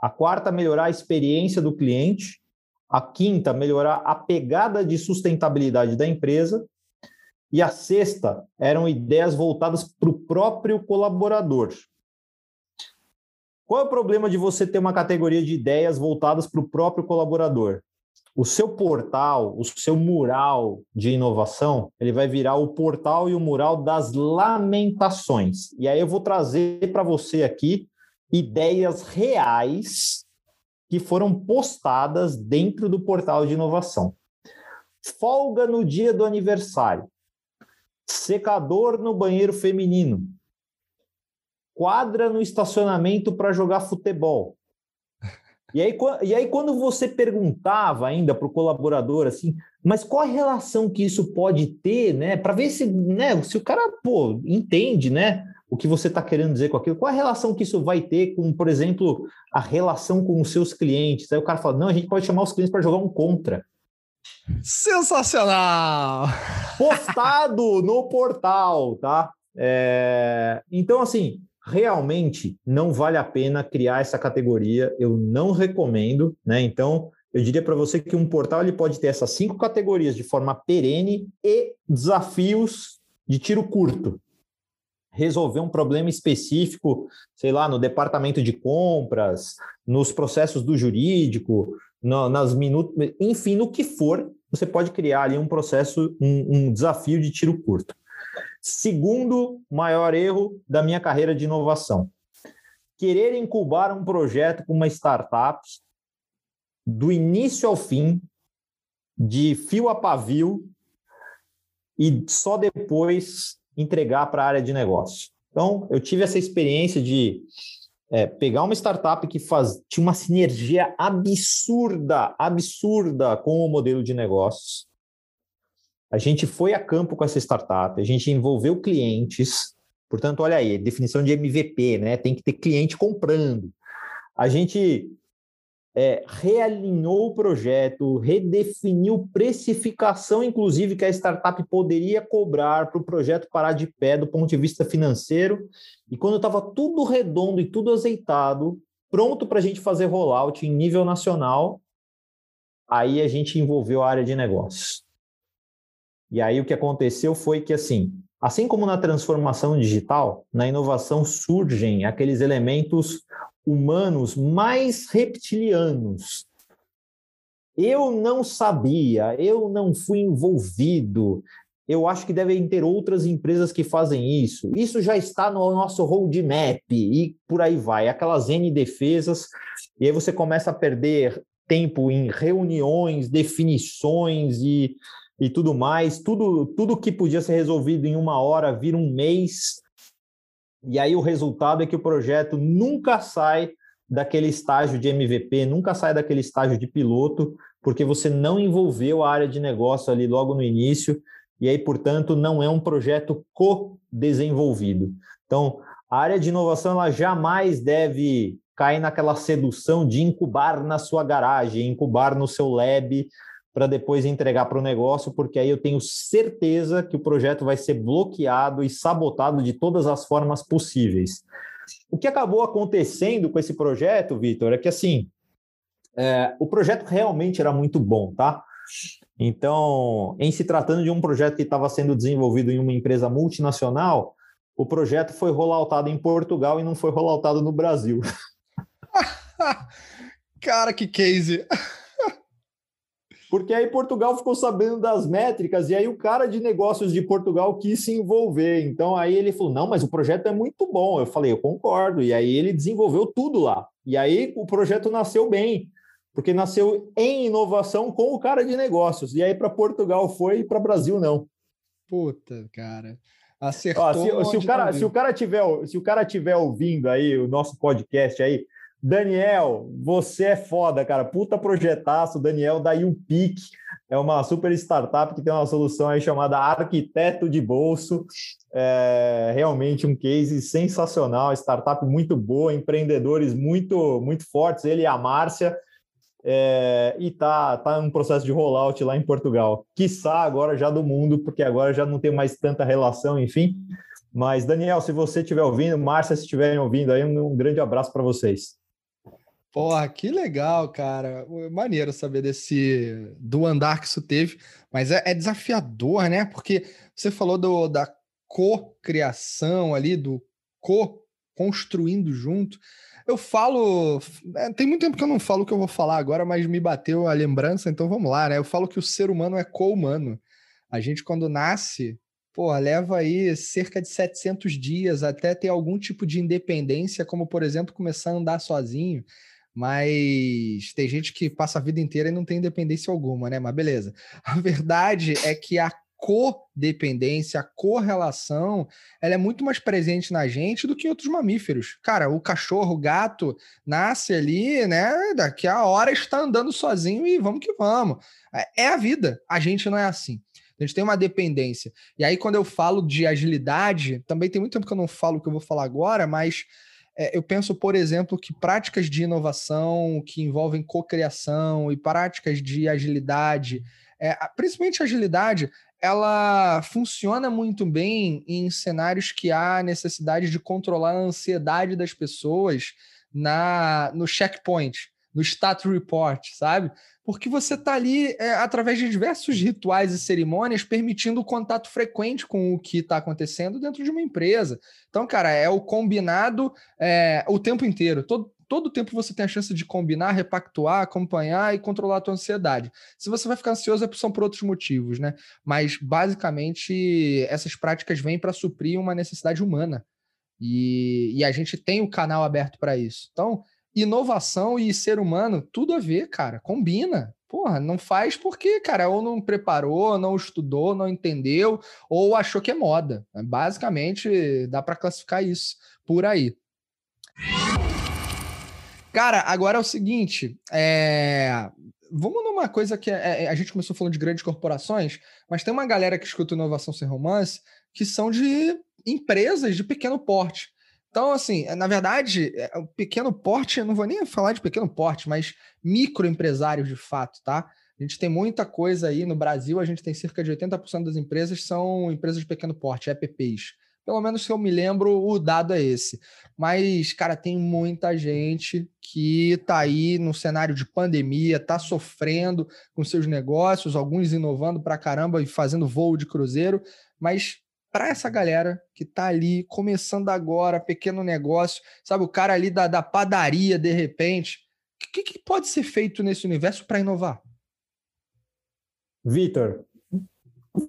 A quarta, melhorar a experiência do cliente. A quinta, melhorar a pegada de sustentabilidade da empresa. E a sexta eram ideias voltadas para o próprio colaborador. Qual é o problema de você ter uma categoria de ideias voltadas para o próprio colaborador? O seu portal, o seu mural de inovação, ele vai virar o portal e o mural das lamentações. E aí eu vou trazer para você aqui ideias reais que foram postadas dentro do portal de inovação. Folga no dia do aniversário. Secador no banheiro feminino. Quadra no estacionamento para jogar futebol. E aí, e aí, quando você perguntava ainda para o colaborador assim, mas qual a relação que isso pode ter, né? Para ver se, né, se o cara pô, entende, né? O que você está querendo dizer com aquilo, qual a relação que isso vai ter com, por exemplo, a relação com os seus clientes. Aí o cara fala: não, a gente pode chamar os clientes para jogar um contra. Sensacional! Postado <laughs> no portal, tá? É... Então, assim, realmente não vale a pena criar essa categoria. Eu não recomendo, né? Então, eu diria para você que um portal ele pode ter essas cinco categorias de forma perene e desafios de tiro curto resolver um problema específico, sei lá, no departamento de compras, nos processos do jurídico, no, nas minutos, enfim, no que for, você pode criar ali um processo, um, um desafio de tiro curto. Segundo maior erro da minha carreira de inovação: querer incubar um projeto com uma startup do início ao fim, de fio a pavio, e só depois entregar para a área de negócio. Então, eu tive essa experiência de é, pegar uma startup que faz, tinha uma sinergia absurda, absurda com o modelo de negócios. A gente foi a campo com essa startup, a gente envolveu clientes, Portanto, olha aí, definição de MVP, né? Tem que ter cliente comprando. A gente é, realinhou o projeto, redefiniu precificação, inclusive, que a startup poderia cobrar para o projeto parar de pé do ponto de vista financeiro. E quando estava tudo redondo e tudo azeitado, pronto para a gente fazer rollout em nível nacional, aí a gente envolveu a área de negócios. E aí o que aconteceu foi que, assim, assim como na transformação digital, na inovação surgem aqueles elementos humanos mais reptilianos. Eu não sabia, eu não fui envolvido. Eu acho que devem ter outras empresas que fazem isso. Isso já está no nosso roadmap e por aí vai. Aquelas N defesas, e aí você começa a perder tempo em reuniões, definições e, e tudo mais. Tudo, tudo que podia ser resolvido em uma hora vira um mês e aí o resultado é que o projeto nunca sai daquele estágio de MVP, nunca sai daquele estágio de piloto, porque você não envolveu a área de negócio ali logo no início, e aí, portanto, não é um projeto co-desenvolvido. Então, a área de inovação ela jamais deve cair naquela sedução de incubar na sua garagem, incubar no seu lab, para depois entregar para o negócio, porque aí eu tenho certeza que o projeto vai ser bloqueado e sabotado de todas as formas possíveis. O que acabou acontecendo com esse projeto, Vitor, é que assim, é, o projeto realmente era muito bom, tá? Então, em se tratando de um projeto que estava sendo desenvolvido em uma empresa multinacional, o projeto foi rolloutado em Portugal e não foi rolloutado no Brasil. <laughs> Cara, que case! Porque aí Portugal ficou sabendo das métricas e aí o cara de negócios de Portugal quis se envolver. Então aí ele falou: "Não, mas o projeto é muito bom". Eu falei: "Eu concordo". E aí ele desenvolveu tudo lá. E aí o projeto nasceu bem, porque nasceu em inovação com o cara de negócios. E aí para Portugal foi e para Brasil não. Puta, cara. Acertou. Ó, se, se o cara, se o cara tiver, se o cara tiver ouvindo aí o nosso podcast aí, Daniel, você é foda, cara. Puta projetaço. Daniel da UPIC é uma super startup que tem uma solução aí chamada Arquiteto de Bolso. É realmente um case sensacional, startup muito boa, empreendedores muito muito fortes. Ele e a Márcia. É, e tá, tá um processo de rollout lá em Portugal. Quiçá agora já do mundo, porque agora já não tem mais tanta relação, enfim. Mas, Daniel, se você estiver ouvindo, Márcia, se estiverem ouvindo aí, um, um grande abraço para vocês. Porra, que legal, cara. Maneiro saber desse do andar que isso teve, mas é, é desafiador, né? Porque você falou do, da co-criação ali, do co-construindo junto. Eu falo. É, tem muito tempo que eu não falo o que eu vou falar agora, mas me bateu a lembrança, então vamos lá, né? Eu falo que o ser humano é co-humano. A gente, quando nasce, pô, leva aí cerca de 700 dias até ter algum tipo de independência, como, por exemplo, começar a andar sozinho mas tem gente que passa a vida inteira e não tem independência alguma, né? Mas beleza. <laughs> A verdade é que a codependência, a correlação, ela é muito mais presente na gente do que em outros mamíferos. Cara, o cachorro, o gato, nasce ali, né? Daqui a hora está andando sozinho e vamos que vamos. É, é a vida. A gente não é assim. A gente tem uma dependência. E aí, quando eu falo de agilidade, também tem muito tempo que eu não falo o que eu vou falar agora, mas é, eu penso, por exemplo, que práticas de inovação que envolvem cocriação e práticas de agilidade, é, principalmente agilidade, ela funciona muito bem em cenários que há necessidade de controlar a ansiedade das pessoas na no checkpoint, no stat report, sabe? porque você está ali é, através de diversos rituais e cerimônias permitindo o contato frequente com o que está acontecendo dentro de uma empresa. Então, cara, é o combinado é, o tempo inteiro. Todo, todo tempo você tem a chance de combinar, repactuar, acompanhar e controlar a tua ansiedade. Se você vai ficar ansioso, é são por outros motivos, né? Mas, basicamente, essas práticas vêm para suprir uma necessidade humana. E, e a gente tem o canal aberto para isso. Então, inovação e ser humano, tudo a ver, cara. Combina. Porra, não faz porque, cara, ou não preparou, não estudou, não entendeu, ou achou que é moda. Basicamente, dá para classificar isso por aí. Cara, agora é o seguinte, é... vamos numa coisa que é, é, a gente começou falando de grandes corporações, mas tem uma galera que escuta inovação sem romance que são de empresas de pequeno porte. Então, assim, na verdade, é, o pequeno porte, não vou nem falar de pequeno porte, mas microempresários de fato, tá? A gente tem muita coisa aí no Brasil, a gente tem cerca de 80% das empresas são empresas de pequeno porte, EPPs. Pelo menos se eu me lembro, o dado é esse. Mas, cara, tem muita gente que tá aí no cenário de pandemia, tá sofrendo com seus negócios, alguns inovando pra caramba e fazendo voo de cruzeiro, mas para essa galera que tá ali começando agora, pequeno negócio, sabe, o cara ali da, da padaria de repente, o que, que pode ser feito nesse universo para inovar? Vitor,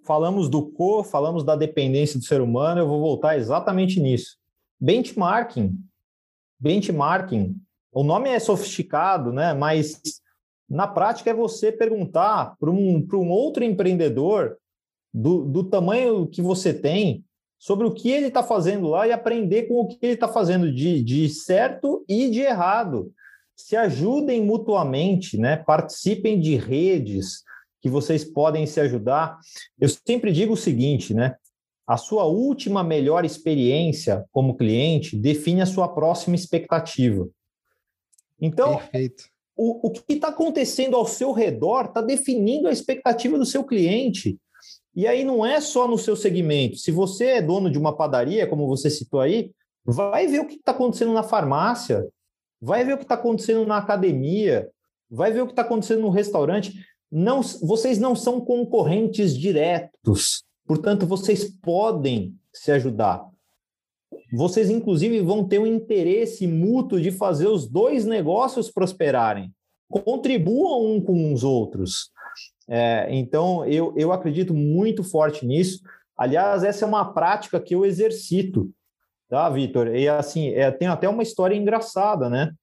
falamos do co, falamos da dependência do ser humano, eu vou voltar exatamente nisso. Benchmarking. Benchmarking. O nome é sofisticado, né? Mas na prática é você perguntar para um, um outro empreendedor do, do tamanho que você tem, sobre o que ele está fazendo lá e aprender com o que ele está fazendo de, de certo e de errado. Se ajudem mutuamente, né? participem de redes que vocês podem se ajudar. Eu sempre digo o seguinte, né? A sua última melhor experiência como cliente define a sua próxima expectativa. Então, Perfeito. o, o que está acontecendo ao seu redor está definindo a expectativa do seu cliente. E aí não é só no seu segmento. Se você é dono de uma padaria, como você citou aí, vai ver o que está acontecendo na farmácia, vai ver o que está acontecendo na academia, vai ver o que está acontecendo no restaurante. Não, vocês não são concorrentes diretos, portanto, vocês podem se ajudar. Vocês, inclusive, vão ter um interesse mútuo de fazer os dois negócios prosperarem. Contribuam um com os outros. É, então, eu, eu acredito muito forte nisso. Aliás, essa é uma prática que eu exercito, tá, Vitor? E assim, é, tem até uma história engraçada, né?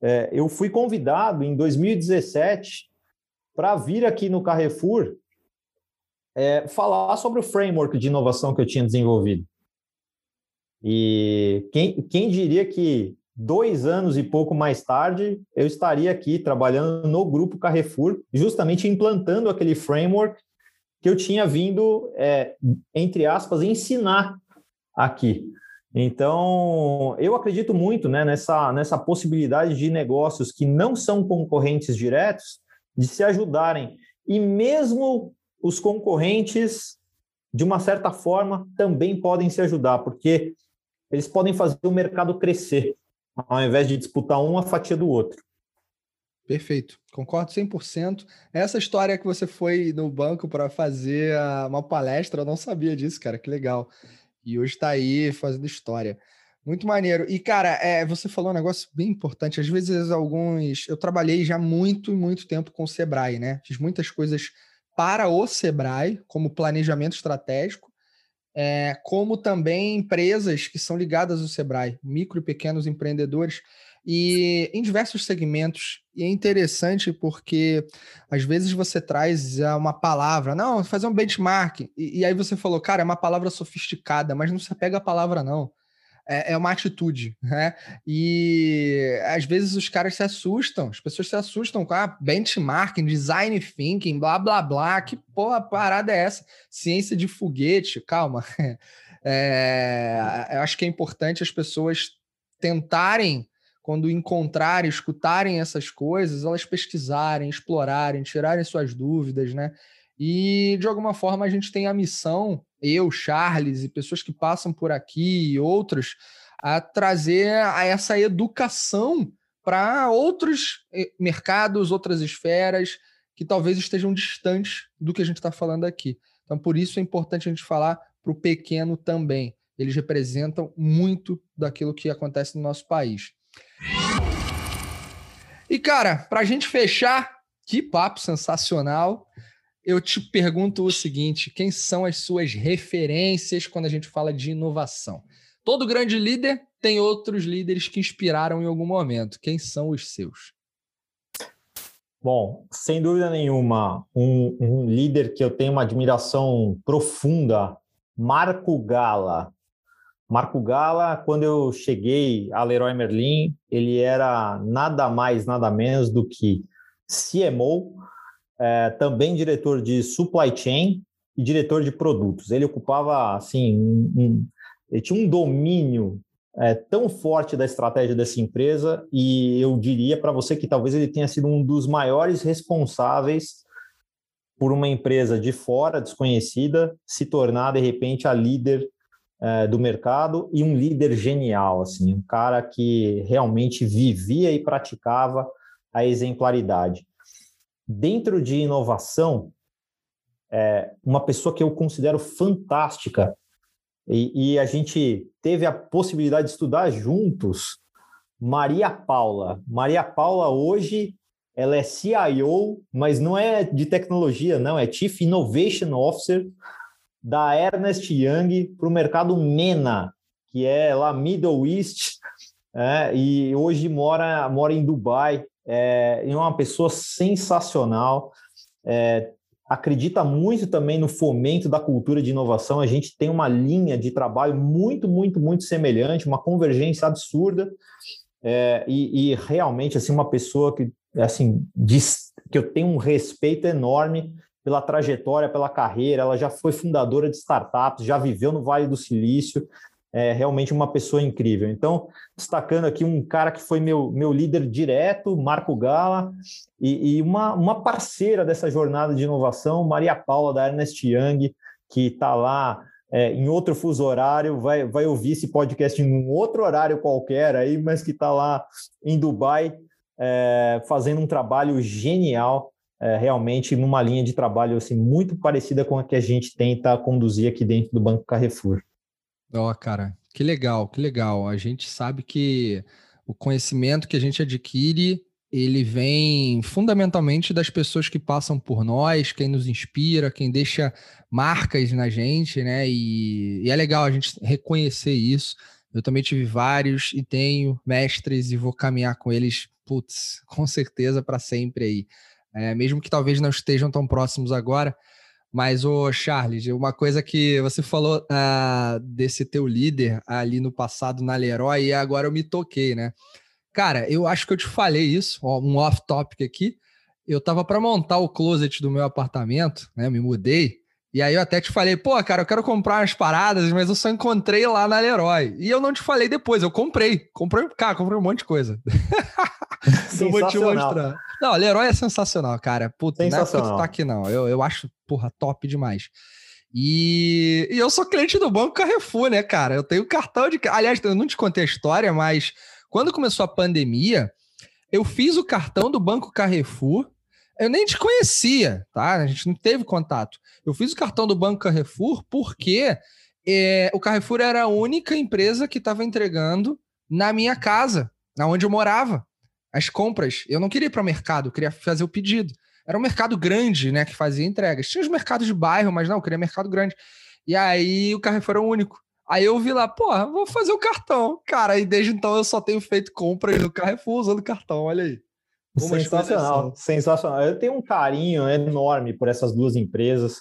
É, eu fui convidado em 2017 para vir aqui no Carrefour é, falar sobre o framework de inovação que eu tinha desenvolvido. E quem, quem diria que dois anos e pouco mais tarde, eu estaria aqui trabalhando no grupo Carrefour, justamente implantando aquele framework que eu tinha vindo, é, entre aspas, ensinar aqui. Então, eu acredito muito né, nessa, nessa possibilidade de negócios que não são concorrentes diretos de se ajudarem. E mesmo os concorrentes, de uma certa forma, também podem se ajudar, porque eles podem fazer o mercado crescer ao invés de disputar uma fatia do outro. Perfeito, concordo 100%. Essa história que você foi no banco para fazer uma palestra, eu não sabia disso, cara, que legal. E hoje está aí fazendo história. Muito maneiro. E, cara, é, você falou um negócio bem importante. Às vezes, alguns. Eu trabalhei já muito, muito tempo com o Sebrae, né? Fiz muitas coisas para o Sebrae, como planejamento estratégico, é, como também empresas que são ligadas ao Sebrae, micro e pequenos empreendedores, e em diversos segmentos. E é interessante porque às vezes você traz uma palavra, não, fazer um benchmark, e, e aí você falou, cara, é uma palavra sofisticada, mas não se apega à palavra, não é, é uma atitude, né? E às vezes os caras se assustam, as pessoas se assustam com a ah, benchmarking, design thinking, blá blá blá. Que porra parada é essa? Ciência de foguete, calma. <laughs> É, eu acho que é importante as pessoas tentarem, quando encontrarem, escutarem essas coisas, elas pesquisarem, explorarem, tirarem suas dúvidas, né? E de alguma forma a gente tem a missão eu, Charles e pessoas que passam por aqui e outros, a trazer a essa educação para outros eh, mercados, outras esferas que talvez estejam distantes do que a gente está falando aqui. Então, por isso é importante a gente falar para o pequeno também. Eles representam muito daquilo que acontece no nosso país. E, cara, para a gente fechar, que papo sensacional eu te pergunto o seguinte: quem são as suas referências quando a gente fala de inovação? Todo grande líder tem outros líderes que inspiraram em algum momento. Quem são os seus? Bom, sem dúvida nenhuma, um, um líder que eu tenho uma admiração profunda, Marco Gala. Marco Gala, quando eu cheguei a Leroy Merlin, ele era nada mais, nada menos do que CMO, é, também diretor de supply chain e diretor de produtos. Ele ocupava assim um, um, ele tinha um domínio é, tão forte da estratégia dessa empresa e eu diria para você que talvez ele tenha sido um dos maiores responsáveis por uma empresa de fora, desconhecida, se tornar de repente a líder é, do mercado e um líder genial, assim, um cara que realmente vivia e praticava a exemplaridade. Dentro de inovação, é, uma pessoa que eu considero fantástica e, e, a gente teve a possibilidade de estudar juntos Maria Paula. Maria Paula hoje ela é CIO, mas não é de tecnologia, não, é Chief Innovation Officer da Ernest Young para o mercado MENA, que é lá Middle East, é, e hoje mora, mora em Dubai. É, é uma pessoa sensacional. É, acredita muito também no fomento da cultura de inovação. A gente tem uma linha de trabalho muito, muito, muito semelhante, uma convergência absurda. É, e, e, realmente assim uma pessoa que assim diz, que eu tenho um respeito enorme pela trajetória, pela carreira. Ela já foi fundadora de startups, já viveu no Vale do Silício. É realmente uma pessoa incrível. Então, destacando aqui um cara que foi meu, meu líder direto, Marco Gala, e, e uma, uma parceira dessa jornada de inovação, Maria Paula, da Ernest Young, que está lá é, em outro fuso horário, vai, vai ouvir esse podcast em um outro horário qualquer aí, mas que está lá em Dubai, é, fazendo um trabalho genial é, realmente numa linha de trabalho assim muito parecida com a que a gente tenta conduzir aqui dentro do Banco Carrefour. Ó, oh, cara, que legal, que legal. A gente sabe que o conhecimento que a gente adquire, ele vem fundamentalmente das pessoas que passam por nós, quem nos inspira, quem deixa marcas na gente, né? E, e é legal a gente reconhecer isso. Eu também tive vários e tenho mestres e vou caminhar com eles, putz, <laughs> com certeza para sempre aí é, mesmo que talvez não estejam tão próximos agora. Mas, o Charles, uma coisa que você falou uh, desse teu líder ali no passado na Leroy, e agora eu me toquei, né? Cara, eu acho que eu te falei isso, um off-topic aqui. Eu tava para montar o closet do meu apartamento, né? Me mudei. E aí eu até te falei, pô, cara, eu quero comprar umas paradas, mas eu só encontrei lá na Leroy. E eu não te falei depois, eu comprei. Comprei, cara, comprei um monte de coisa. <laughs> eu vou te mostrar. Não, Leroy é sensacional, cara. Puta, não é tá aqui, não. Eu, eu acho, porra, top demais. E, e eu sou cliente do Banco Carrefour, né, cara? Eu tenho cartão de. Aliás, eu não te contei a história, mas quando começou a pandemia, eu fiz o cartão do Banco Carrefour. Eu nem te conhecia, tá? A gente não teve contato. Eu fiz o cartão do Banco Carrefour porque é, o Carrefour era a única empresa que estava entregando na minha casa, na onde eu morava as compras. Eu não queria ir para o mercado, eu queria fazer o pedido. Era um mercado grande, né, que fazia entregas. Tinha os mercados de bairro, mas não, eu queria mercado grande. E aí o Carrefour era o único. Aí eu vi lá, porra, vou fazer o cartão. Cara, e desde então eu só tenho feito compras no Carrefour usando cartão, olha aí. Sensacional, sensacional. Eu tenho um carinho enorme por essas duas empresas.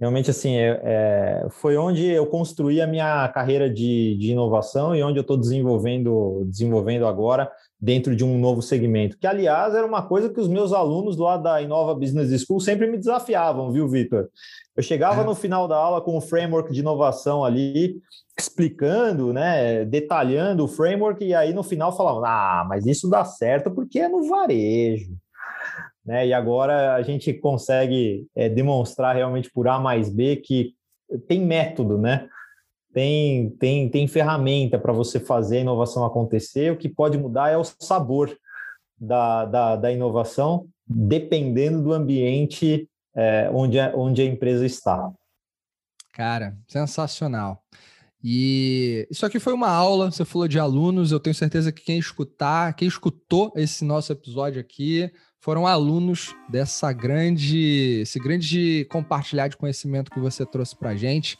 Realmente, assim, é, é, foi onde eu construí a minha carreira de, de inovação e onde eu estou desenvolvendo, desenvolvendo agora dentro de um novo segmento. Que, aliás, era uma coisa que os meus alunos lá da Inova Business School sempre me desafiavam, viu, Vitor? Eu chegava é. no final da aula com o framework de inovação ali, explicando, né, detalhando o framework, e aí no final falavam, ah, mas isso dá certo porque é no varejo. Né? E agora a gente consegue é, demonstrar realmente por A mais B que tem método, né? tem, tem, tem ferramenta para você fazer a inovação acontecer. O que pode mudar é o sabor da, da, da inovação, dependendo do ambiente é, onde, a, onde a empresa está. Cara, sensacional. E isso aqui foi uma aula, você falou de alunos, eu tenho certeza que quem escutar, quem escutou esse nosso episódio aqui, foram alunos dessa grande, esse grande compartilhar de conhecimento que você trouxe para gente.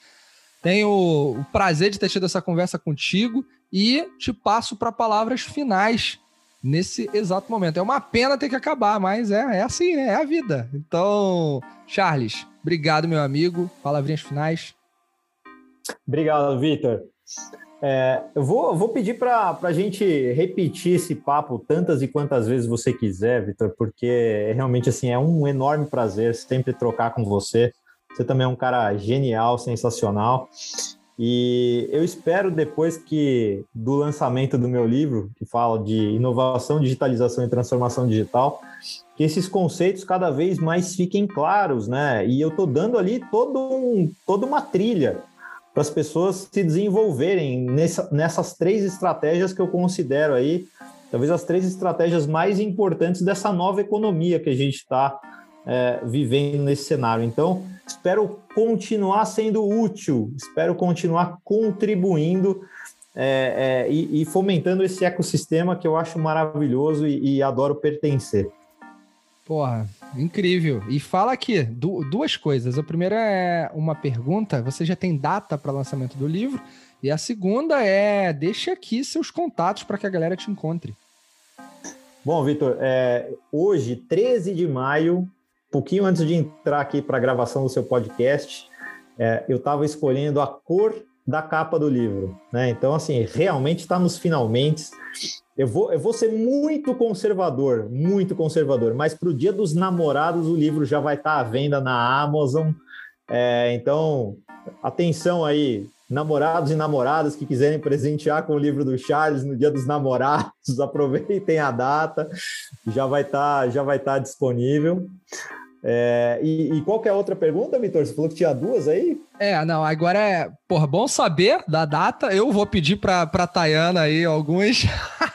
Tenho o prazer de ter tido essa conversa contigo e te passo para palavras finais nesse exato momento. É uma pena ter que acabar, mas é, é assim, né? É a vida. Então, Charles, obrigado, meu amigo. Palavrinhas finais. Obrigado, Vitor. É, eu vou, vou pedir para a gente repetir esse papo tantas e quantas vezes você quiser, Vitor, porque realmente assim é um enorme prazer sempre trocar com você. Você também é um cara genial, sensacional. E eu espero depois que do lançamento do meu livro, que fala de inovação, digitalização e transformação digital, que esses conceitos cada vez mais fiquem claros, né? E eu estou dando ali todo um, toda uma trilha para as pessoas se desenvolverem nessa, nessas três estratégias que eu considero aí, talvez as três estratégias mais importantes dessa nova economia que a gente está é, vivendo nesse cenário. Então, espero continuar sendo útil, espero continuar contribuindo é, é, e, e, fomentando esse ecossistema que eu acho maravilhoso e, e adoro pertencer. Porra, incrível. E fala aqui du duas coisas. A primeira é uma pergunta: você já tem data para lançamento do livro? E a segunda é: deixe aqui seus contatos para que a galera te encontre. Bom, Vitor, é, hoje, 13 de maio, pouquinho antes de entrar aqui para a gravação do seu podcast, é, eu estava escolhendo a cor da capa do livro, né? Então, assim, realmente está nos finalmente. Eu vou, eu vou ser muito conservador, muito conservador, mas para o Dia dos Namorados o livro já vai estar tá à venda na Amazon. É, então, atenção aí, namorados e namoradas que quiserem presentear com o livro do Charles no Dia dos Namorados, <laughs> aproveitem a data, já vai estar, tá, já vai estar tá disponível. É, e, e, qual é a outra pergunta, Vitor? Você falou que tinha duas aí? É, não, agora é, porra, bom saber da data. Eu vou pedir para a Tayana aí alguns.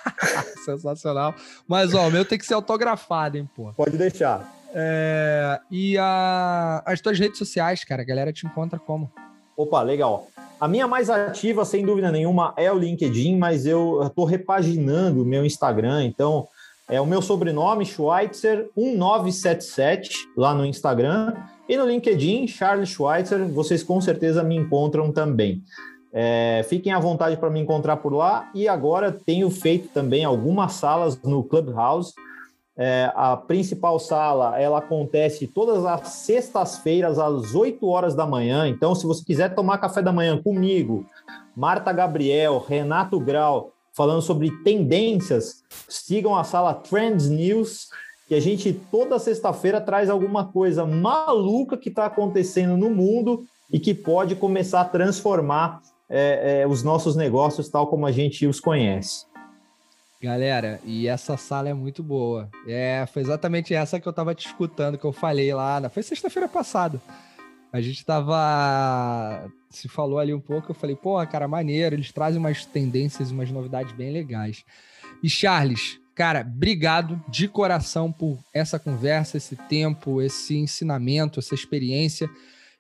<laughs> Sensacional. Mas, ó, o meu tem que ser autografado, hein, pô. Pode deixar. É, e a, as tuas redes sociais, cara, a galera te encontra como? Opa, legal. A minha mais ativa, sem dúvida nenhuma, é o LinkedIn, mas eu estou repaginando o meu Instagram, então é o meu sobrenome, Schweitzer 1977, lá no Instagram. E no LinkedIn, Charles Schweitzer, vocês com certeza me encontram também. É, fiquem à vontade para me encontrar por lá. E agora tenho feito também algumas salas no Clubhouse. É, a principal sala ela acontece todas as sextas-feiras às 8 horas da manhã. Então, se você quiser tomar café da manhã comigo, Marta Gabriel, Renato Grau falando sobre tendências, sigam a sala Trends News, que a gente toda sexta-feira traz alguma coisa maluca que está acontecendo no mundo e que pode começar a transformar é, é, os nossos negócios tal como a gente os conhece. Galera, e essa sala é muito boa. É, foi exatamente essa que eu estava te escutando, que eu falei lá. Na, foi sexta-feira passada. A gente estava se falou ali um pouco, eu falei, pô, cara, maneiro, eles trazem umas tendências, umas novidades bem legais. E Charles, cara, obrigado de coração por essa conversa, esse tempo, esse ensinamento, essa experiência.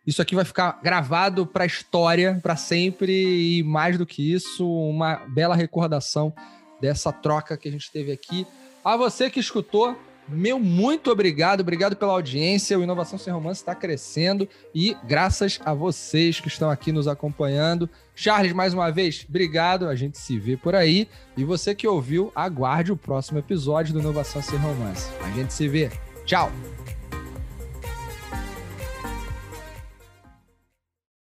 Isso aqui vai ficar gravado para a história, para sempre, e mais do que isso, uma bela recordação dessa troca que a gente teve aqui. A você que escutou, meu muito obrigado, obrigado pela audiência. O Inovação Sem Romance está crescendo e graças a vocês que estão aqui nos acompanhando. Charles, mais uma vez, obrigado. A gente se vê por aí. E você que ouviu, aguarde o próximo episódio do Inovação Sem Romance. A gente se vê. Tchau!